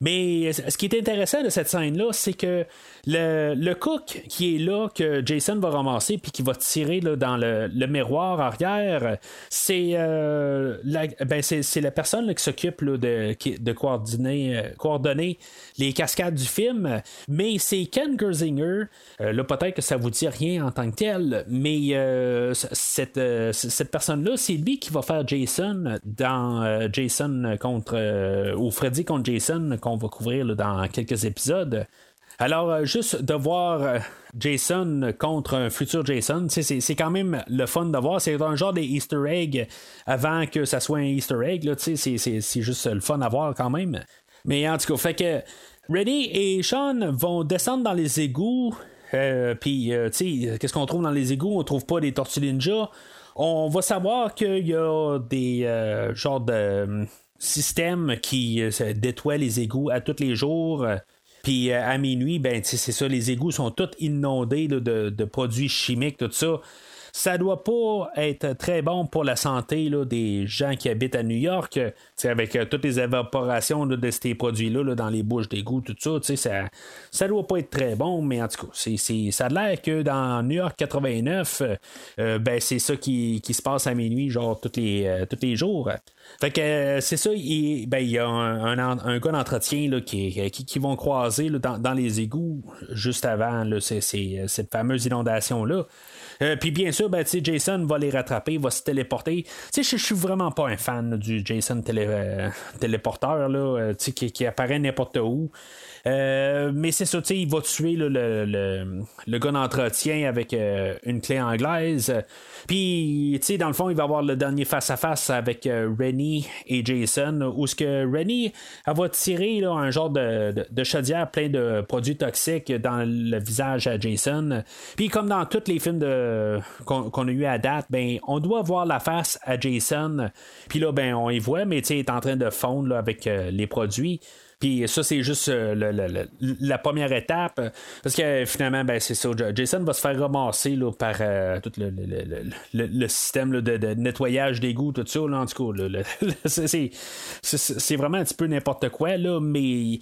Mais ce qui est intéressant de cette scène-là, c'est que le, le, cook qui est là, que Jason va ramasser, puis qui va tirer là, dans le, le, miroir arrière, c'est euh, la, ben la personne qui s'occupe de, de coordonner, euh, coordonner les cascades du film. Mais c'est Ken Gersinger. Euh, là, peut-être que ça vous dit rien en tant que tel, mais euh, cette, euh, cette personne-là, c'est lui qui va faire Jason dans euh, Jason contre. ou Freddy contre Jason qu'on va couvrir dans quelques épisodes. Alors, euh, juste de voir euh, Jason contre un futur Jason, c'est quand même le fun de voir. C'est un genre des Easter avant que ça soit un Easter egg. C'est juste le fun à voir quand même. Mais en tout cas, fait que Reddy et Sean vont descendre dans les égouts. Euh, Puis, tu sais, qu'est-ce qu'on trouve dans les égouts? On trouve pas des tortues ninja. On va savoir qu'il y a des genres de système qui euh, détruit les égouts à tous les jours. Puis euh, à minuit, ben c'est ça, les égouts sont tous inondés de, produits chimiques, tout ça ça doit pas être très bon pour la santé là, des gens qui habitent à New York, avec euh, toutes les évaporations de ces produits-là dans les bouches d'égout, tout ça, ça, ça doit pas être très bon, mais en tout cas, c'est, ça a l'air que dans New York 89, euh, ben, c'est ça qui, qui, se passe à minuit, genre tous les, euh, les jours. Fait que c'est ça, il, ben, il y a un, un, gars d'entretien qui, qui, qui, vont croiser dans, dans, les égouts juste avant cette fameuse inondation-là. Euh, puis bien sûr, ben, Jason va les rattraper, va se téléporter. Je suis vraiment pas un fan du Jason euh, téléporteur là, euh, qui, qui apparaît n'importe où. Euh, mais c'est ça, il va tuer le, le, le, gars d'entretien avec euh, une clé anglaise. Puis, tu sais, dans le fond, il va avoir le dernier face-à-face avec euh, Rennie et Jason, où ce que Rennie va tirer là, un genre de, chaudière plein de produits toxiques dans le visage à Jason. Puis, comme dans tous les films qu'on, a eu à date, ben, on doit voir la face à Jason. Puis là, ben, on y voit, mais tu sais, il est en train de fondre avec les produits. Puis ça, c'est juste euh, la première étape. Parce que finalement, ben, c'est ça. Jason va se faire ramasser là, par euh, tout le, système de, nettoyage d'égout, tout ça. En tout cas, c'est vraiment un petit peu n'importe quoi. Là, mais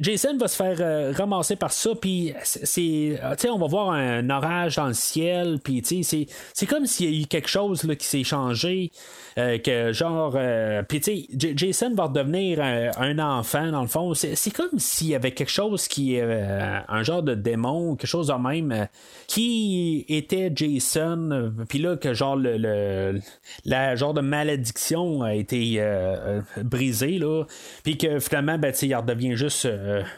Jason va se faire euh, ramasser par ça. Puis c'est, on va voir un orage dans le ciel. Puis c'est comme s'il y a eu quelque chose qui s'est changé. que genre. puis Jason va redevenir un, enfant dans le fond. C'est comme s'il y avait quelque chose qui est euh, un genre de démon, quelque chose de même, euh, qui était Jason, euh, puis là que genre le, la genre de malédiction a été brisée là, puis que finalement ben il redevient juste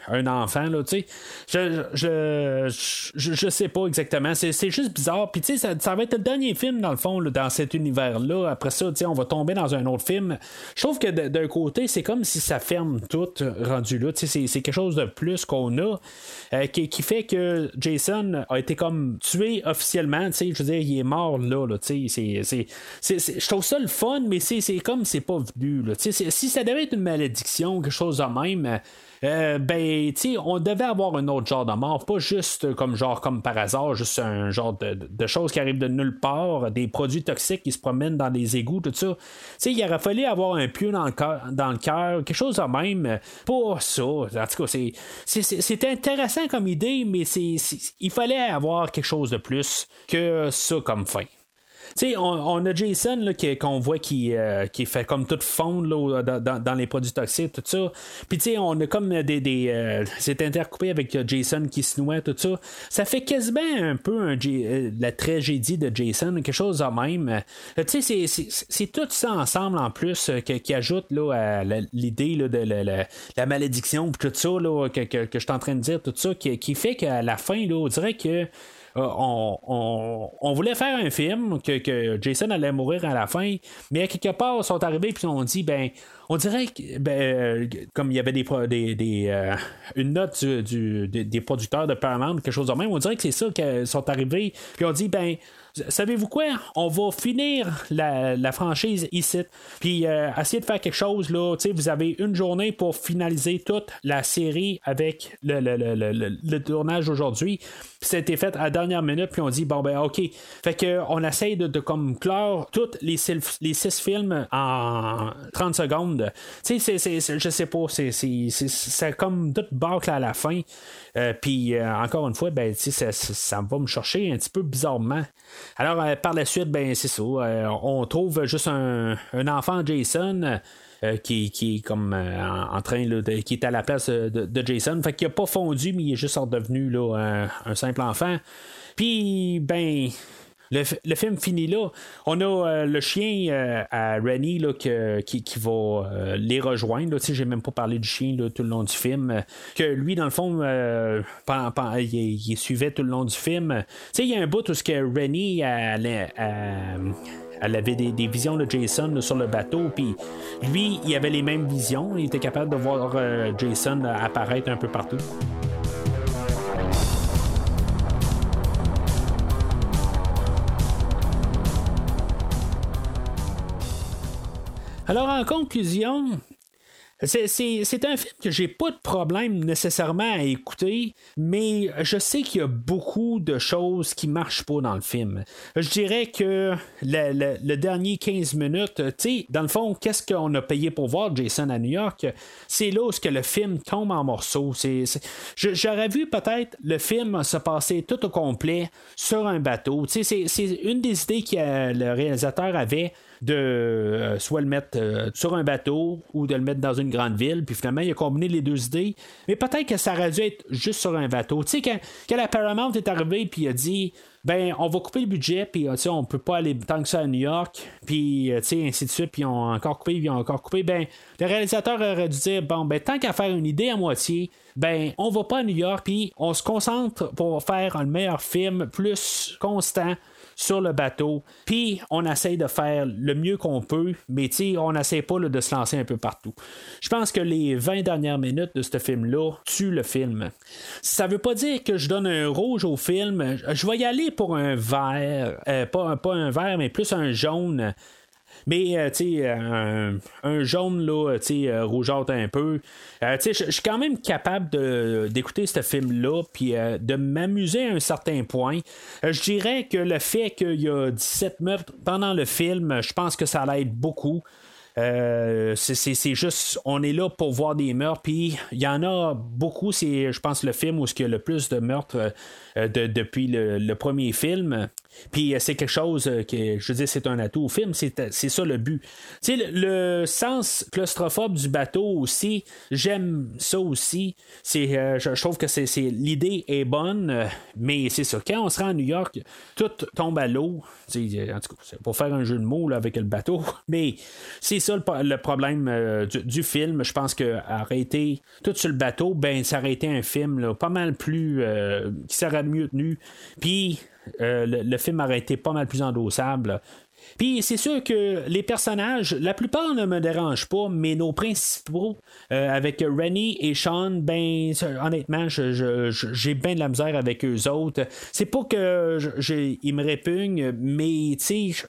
un enfant là, tu sais. Je, je, je, sais pas exactement, c'est juste bizarre. Puis tu sais ça, ça, va être le dernier film dans le fond dans cet univers là. Après ça, tu sais on va tomber dans un autre film. Je trouve que d'un côté c'est comme si ça ferme tout rendu là. C'est, quelque chose de plus qu'on a euh, qui, fait que Jason a été comme tué officiellement. Je veux dire, il est mort là. là je trouve ça le fun, mais c'est, comme c'est pas venu. Là, si ça devait être une malédiction, quelque chose de même. Euh, ben, tu on devait avoir un autre genre de mort, pas juste comme genre comme par hasard, juste un genre de, de choses qui arrivent de nulle part, des produits toxiques qui se promènent dans des égouts, tout ça. Tu il aurait fallu avoir un pieu dans le cœur, quelque chose de même. Pas ça. En tout cas, c'est intéressant comme idée, mais il fallait avoir quelque chose de plus que ça comme fin. Tu on, on, a Jason là, qu'on voit qui, euh, qui fait comme tout fondre dans, les produits toxiques, tout ça. Puis tu sais, on a comme des. des euh, c'est intercoupé avec Jason qui se noie, tout ça. Ça fait quasiment un peu un, euh, la tragédie de Jason, quelque chose de même. tu sais, c'est tout ça ensemble en plus qui ajoute là, à l'idée de la, malédiction, tout ça là, que, que, que, je suis en train de dire, tout ça, qui, qui fait qu'à la fin, là, on dirait que euh, on, voulait faire un film que, Jason allait mourir à la fin, mais à quelque part, ils sont arrivés puis on dit ben on dirait que ben, euh, comme il y avait des, des, euh, une note des producteurs de Paramount, quelque chose de même, on dirait que c'est ça qu'ils sont arrivés, puis on dit ben savez-vous quoi? On va finir la, franchise ici, puis euh, essayer de faire quelque chose. Là, vous avez une journée pour finaliser toute la série avec le, le, tournage aujourd'hui. C'était fait à la dernière minute, puis on dit, bon, ben, OK. Fait que on essaye de, comme clore tous les, les six films en 30 secondes. Tu sais, je sais pas, c'est comme toute bâcle à la fin. Euh, puis euh, encore une fois, ben, ça, ça, va me chercher un petit peu bizarrement. Alors euh, par la suite, ben c'est ça. on trouve juste un, enfant Jason. qui, qui, est comme en, train de, qui est à la place de, Jason. Fait qu'il n'a pas fondu, mais il est juste redevenu là, un simple enfant. Puis, ben, le, film finit là. On a euh, le chien euh, à Rennie là, qui, va euh, les rejoindre. Je J'ai même pas parlé du chien tout le long du film. Que lui, dans le fond, il, suivait tout le long du film. Il y a un bout où ce que Rennie elle, avait des, visions de Jason sur le bateau. Puis lui, il avait les mêmes visions. Il était capable de voir Jason apparaître un peu partout. En conclusion, c'est un film que j'ai pas de problème nécessairement à écouter, mais je sais qu'il y a beaucoup de choses qui marchent pas dans le film. Je dirais que le, dernier 15 minutes, tu dans le fond, qu'est-ce qu'on a payé pour voir Jason à New York? C'est là où que le film tombe en morceaux. J'aurais vu peut-être le film se passer tout au complet sur un bateau. C'est une des idées que le réalisateur avait de euh, soit le mettre euh, sur un bateau ou de le mettre dans une grande ville. Puis finalement, il a combiné les deux idées. Mais peut-être que ça aurait dû être juste sur un bateau. Tu sais, quand, la Paramount est arrivée, puis il a dit ben on va couper le budget puis euh, on peut pas aller tant que ça à New York puis ainsi de suite puis on a encore coupé puis on a encore coupé ben le réalisateur aurait dû dire bon ben tant qu'à faire une idée à moitié ben on va pas à New York puis on se concentre pour faire un meilleur film plus constant sur le bateau. Puis on essaye de faire le mieux qu'on peut, mais on n'essaie pas de se lancer un peu partout. Je pense que les 20 dernières minutes de ce film-là tuent le film. Ça veut pas dire que je donne un rouge au film. Je vais y aller pour un vert, euh, pas un vert, mais plus un jaune. Mais, euh, tu sais, un, jaune, là, tu sais, euh, rougeâtre un peu. Euh, tu sais, je suis quand même capable d'écouter ce film-là, puis de m'amuser à un certain point. Je dirais que le fait qu'il y a 17 meurtres pendant le film, je pense que ça l'aide beaucoup. c'est juste, on est là pour voir des meurtres, puis il y en a beaucoup. C'est, je pense, le film où il y a le plus de meurtres depuis le, premier film. Puis euh, c'est quelque chose euh, que, je veux dire, c'est un atout au film, c'est euh, ça le but. Tu sais, le, sens claustrophobe du bateau aussi, j'aime ça aussi. Je, trouve que l'idée est bonne, mais c'est ça. Quand on sera à New York, tout tombe à l'eau. En tout cas, pour faire un jeu de mots avec le bateau, mais c'est ça le, problème du, film. Je pense que arrêter tout sur le bateau, ben ça aurait été un film pas mal plus qui mieux tenu. Puis euh, le, film aurait été pas mal plus endossable. Puis c'est sûr que les personnages, la plupart ne me dérangent pas, mais nos principaux, euh, avec Rennie et Sean, ben honnêtement, j'ai bien de la misère avec eux autres. C'est pas que ils me répugnent, mais tu sais,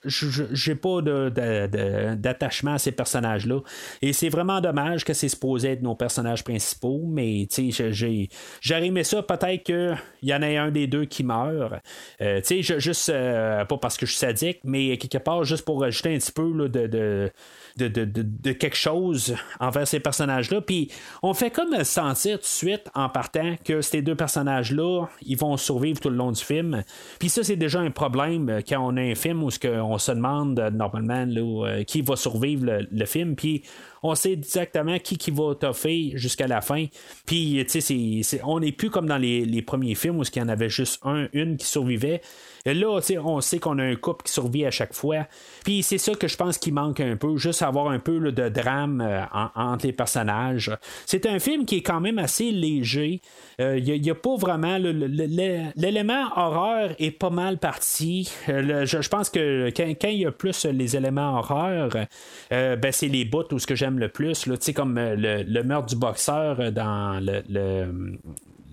j'ai pas d'attachement à ces personnages-là. Et c'est vraiment dommage que c'est supposé être nos personnages principaux, mais tu sais, j'aurais aimé ça peut-être qu'il y en ait un des deux qui meurt. Euh, tu sais, juste euh, pas parce que je suis sadique, mais quelque part juste pour rajouter un petit peu de, quelque chose envers ces personnages-là. Puis on fait comme sentir tout de suite en partant que ces deux personnages-là, ils vont survivre tout le long du film. Puis ça, c'est déjà un problème quand on a un film où on se demande normalement là, qui va survivre le, film. Puis on sait exactement qui, qui va toffer jusqu'à la fin. Puis, tu sais, on n'est plus comme dans les, les, premiers films où il y en avait juste un, une qui survivait. Là, on sait qu'on a un couple qui survit à chaque fois. Puis c'est ça que je pense qu'il manque un peu, juste avoir un peu de drame euh, entre les personnages. C'est un film qui est quand même assez léger. Il euh, n'y a, pas vraiment. L'élément horreur est pas mal parti. Euh, je, pense que quand il y a plus les éléments horreur, ben, c'est les bouts où ce que j'aime le plus. Là, comme le, le, meurtre du boxeur dans le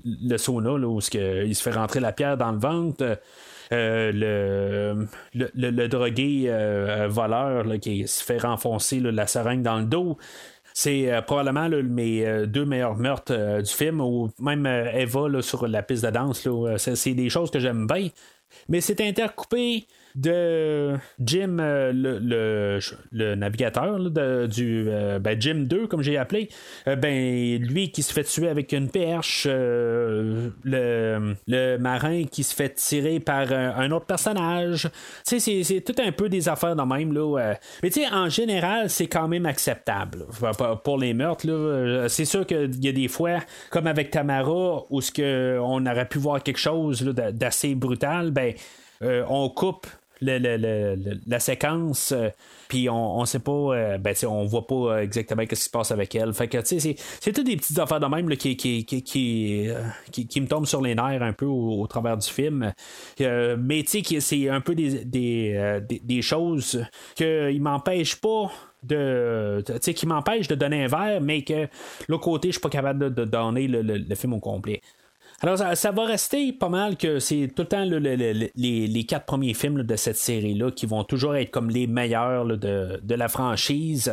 le sauna où que, il se fait rentrer la pierre dans le ventre. Euh, le, le, le, drogué euh, voleur là, qui se fait renfoncer la seringue dans le dos. C'est euh, probablement là, mes euh, deux meilleurs meurtres euh, du film, ou même euh, Eva sur la piste de danse. euh, c'est des choses que j'aime bien. Mais c'est intercoupé de Jim, euh, le, le, navigateur de- du euh, ben, Jim 2, comme j'ai appelé. Euh, ben, lui qui se fait tuer avec une perche, euh, le, le marin qui se fait tirer par un, autre personnage. C'est, c'est tout un peu des affaires de même. Là, euh. Mais en général, c'est quand même acceptable pour- les meurtres. Là. Euh, C'est sûr qu'il y a des fois, comme avec Tamara, où ce on aurait pu voir quelque chose d'assez brutal, ben, euh, on coupe la séquence, euh, puis on, on sait pas, euh, ben, on voit pas euh, exactement ce qui se passe avec elle. Fait que, tu sais, c'est, toutes des petites affaires de même là, qui, qui, qui, qui, qui- me tombent sur les nerfs un peu au, travers du film. Mais, tu sais, c'est un peu des, des, des, des choses qui m'empêchent pas de tu sais qui de donner un verre mais que l'autre côté je suis pas capable de, de donner le, le- le film au complet alors, ça, ça va rester pas mal que c'est tout le temps les, les quatre premiers films là, de cette série-là qui vont toujours être comme les meilleurs là, de, de la franchise.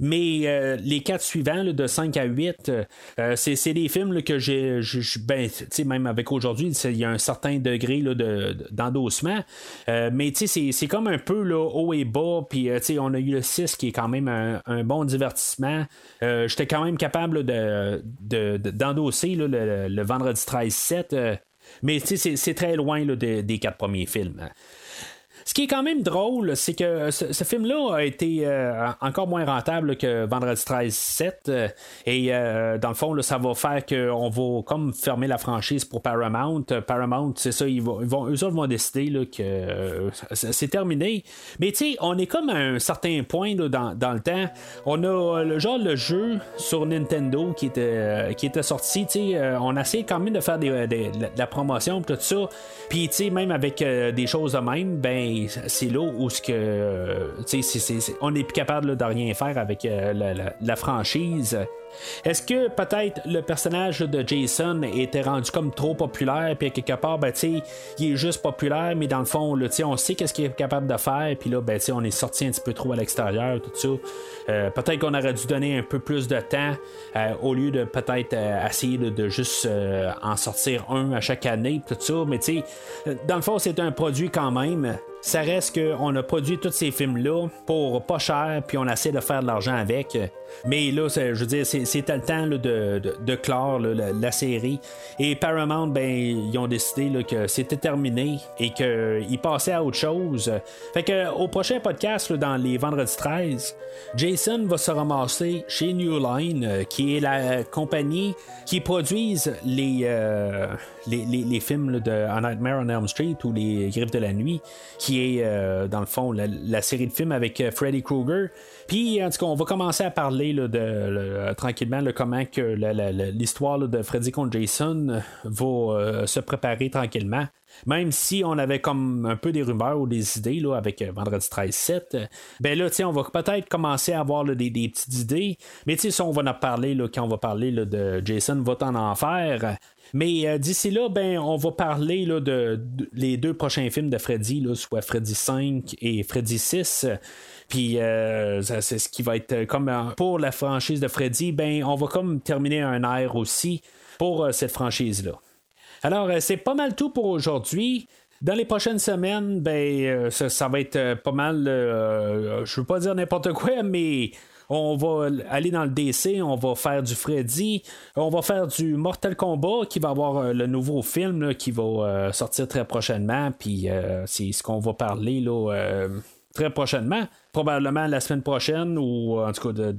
Mais euh, les quatre suivants, de 5 à 8, euh, euh, c'est, des films que j'ai. ben, même avec aujourd'hui, il y a un certain degré de, de- d'endossement. Euh, mais c'est, comme un peu là, haut et bas. Puis, on a eu le 6 qui est quand même un, un bon divertissement. J'étais quand même capable de, de- de- d'endosser le, le vendredi 13-7. euh, mais c'est, très loin là, de- des quatre premiers films. Ce qui est quand même drôle, c'est que ce, film-là a été euh, encore moins rentable que Vendredi 13 7 euh, et euh, dans le fond, ça va faire qu'on va comme fermer la franchise pour Paramount. Paramount, c'est ça, ils vont, ils vont- eux autres vont décider là, que c'est terminé. Mais tu sais, on est comme à un certain point dans, dans le temps. On a le genre le jeu sur Nintendo qui était, qui était sorti. on a essayé quand même de faire des, des- de la promotion tout ça. Puis tu sais, même avec des choses de même, ben c'est là où ce que euh, c'est- c'est- on n'est plus capable là, de rien faire avec euh, la franchise. Est-ce que peut-être le personnage de Jason était rendu comme trop populaire, puis quelque part, ben, il est juste populaire, mais dans le fond, là, on sait qu'est-ce qu'il est capable de faire, puis là, ben, on est sorti un petit peu trop à l'extérieur, tout ça. Euh, peut-être qu'on aurait dû donner un peu plus de temps euh, au lieu de peut-être euh, essayer de, de juste en sortir un à chaque année, tout ça. Mais tu dans le fond, c'est un produit quand même. Ça reste qu'on a produit tous ces films-là pour pas cher, puis on essaie de faire de l'argent avec. Mais là, je veux dire, c'était le temps de, de, clore la, série. Et Paramount, ben, ils ont décidé que c'était terminé et qu'ils passaient à autre chose. Fait que au prochain podcast, dans les vendredis 13, Jason va se ramasser chez New Line, euh, qui est la compagnie qui produise les, euh, les, films de A Nightmare on Elm Street ou Les Griffes de la Nuit, qui est euh, dans le fond la, série de films avec euh, Freddy Krueger. Puis en tout cas, on va commencer à parler là, de le- tranquillement comment que l'histoire de Freddy contre Jason euh, va euh, se préparer tranquillement. Même si on avait comme un peu des rumeurs ou des idées là, avec euh, Vendredi 13-7, euh, ben là, on va peut-être commencer à avoir des, petites idées. Mais ça, on va en parler là, quand on va parler de Jason va en enfer. Mais euh, d'ici là, ben, on va parler là, de, les deux prochains films de Freddy, là, soit Freddy 5 et Freddy 6. Puis euh, c'est ce qui va être comme euh, pour la franchise de Freddy, ben on va comme terminer un air aussi pour cette franchise-là. Alors, c'est pas mal tout pour aujourd'hui. Dans les prochaines semaines, ben, ça, ça va être pas mal, je veux pas dire n'importe quoi, mais on va aller dans le DC, on va faire du Freddy, on va faire du Mortal Kombat qui va avoir euh, le nouveau film qui va euh, sortir très prochainement, puis euh, c'est ce qu'on va parler là. très prochainement, probablement la semaine prochaine ou en tout cas,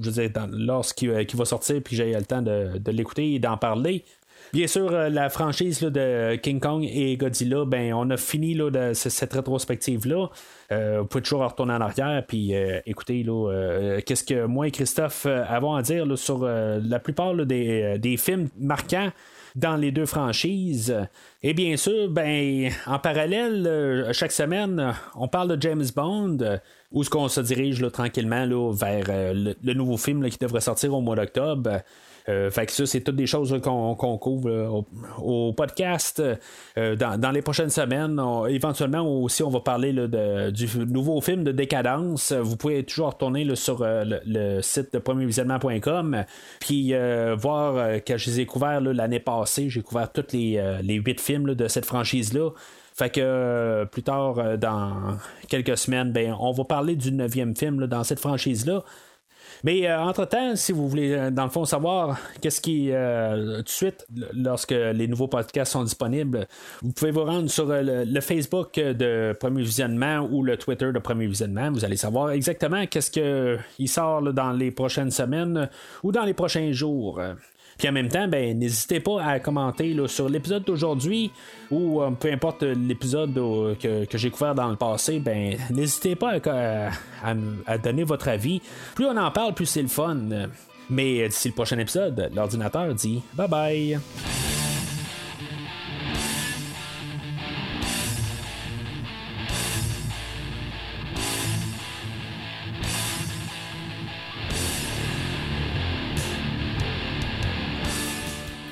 je lorsqu'il qu'il va sortir, puis j'ai le temps de l'écouter et d'en parler. Bien sûr, euh, la franchise de King Kong et Godzilla, ben, on a fini là, cette rétrospective-là. Euh, vous pouvez toujours retourner en arrière puis euh, écouter euh, qu'est-ce que moi et Christophe avons à dire sur la plupart des, films marquants dans les deux franchises. Et bien sûr, ben, en parallèle, chaque semaine, on parle de James Bond, où est-ce qu'on se dirige tranquillement vers le, nouveau film qui devrait sortir au mois d'octobre. Euh, fait que ça, c'est toutes des choses qu'on, couvre au, podcast dans, les prochaines semaines. éventuellement aussi, on va parler du nouveau film de Décadence. Vous pouvez toujours retourner sur le, site de premiervisionnement.com puis voir que je les ai couverts l'année passée. J'ai couvert tous les, huit films de cette franchise-là. Fait que euh, plus tard, euh, dans quelques semaines, ben, on va parler du neuvième film dans cette franchise-là. Mais euh, entre-temps, si vous voulez, dans le fond, savoir qu'est-ce qui, tout de suite, lorsque les nouveaux podcasts sont disponibles, vous pouvez vous rendre sur le, Facebook de Premier Visionnement ou le Twitter de Premier Visionnement. Vous allez savoir exactement qu'est-ce qui sort dans les prochaines semaines ou dans les prochains jours. Puis en même temps, ben, n'hésitez pas à commenter sur l'épisode d'aujourd'hui ou euh, peu importe l'épisode que, j'ai couvert dans le passé, ben, n'hésitez pas à, donner votre avis. Plus on en parle, plus c'est le fun. Mais d'ici le prochain épisode, l'ordinateur dit bye bye.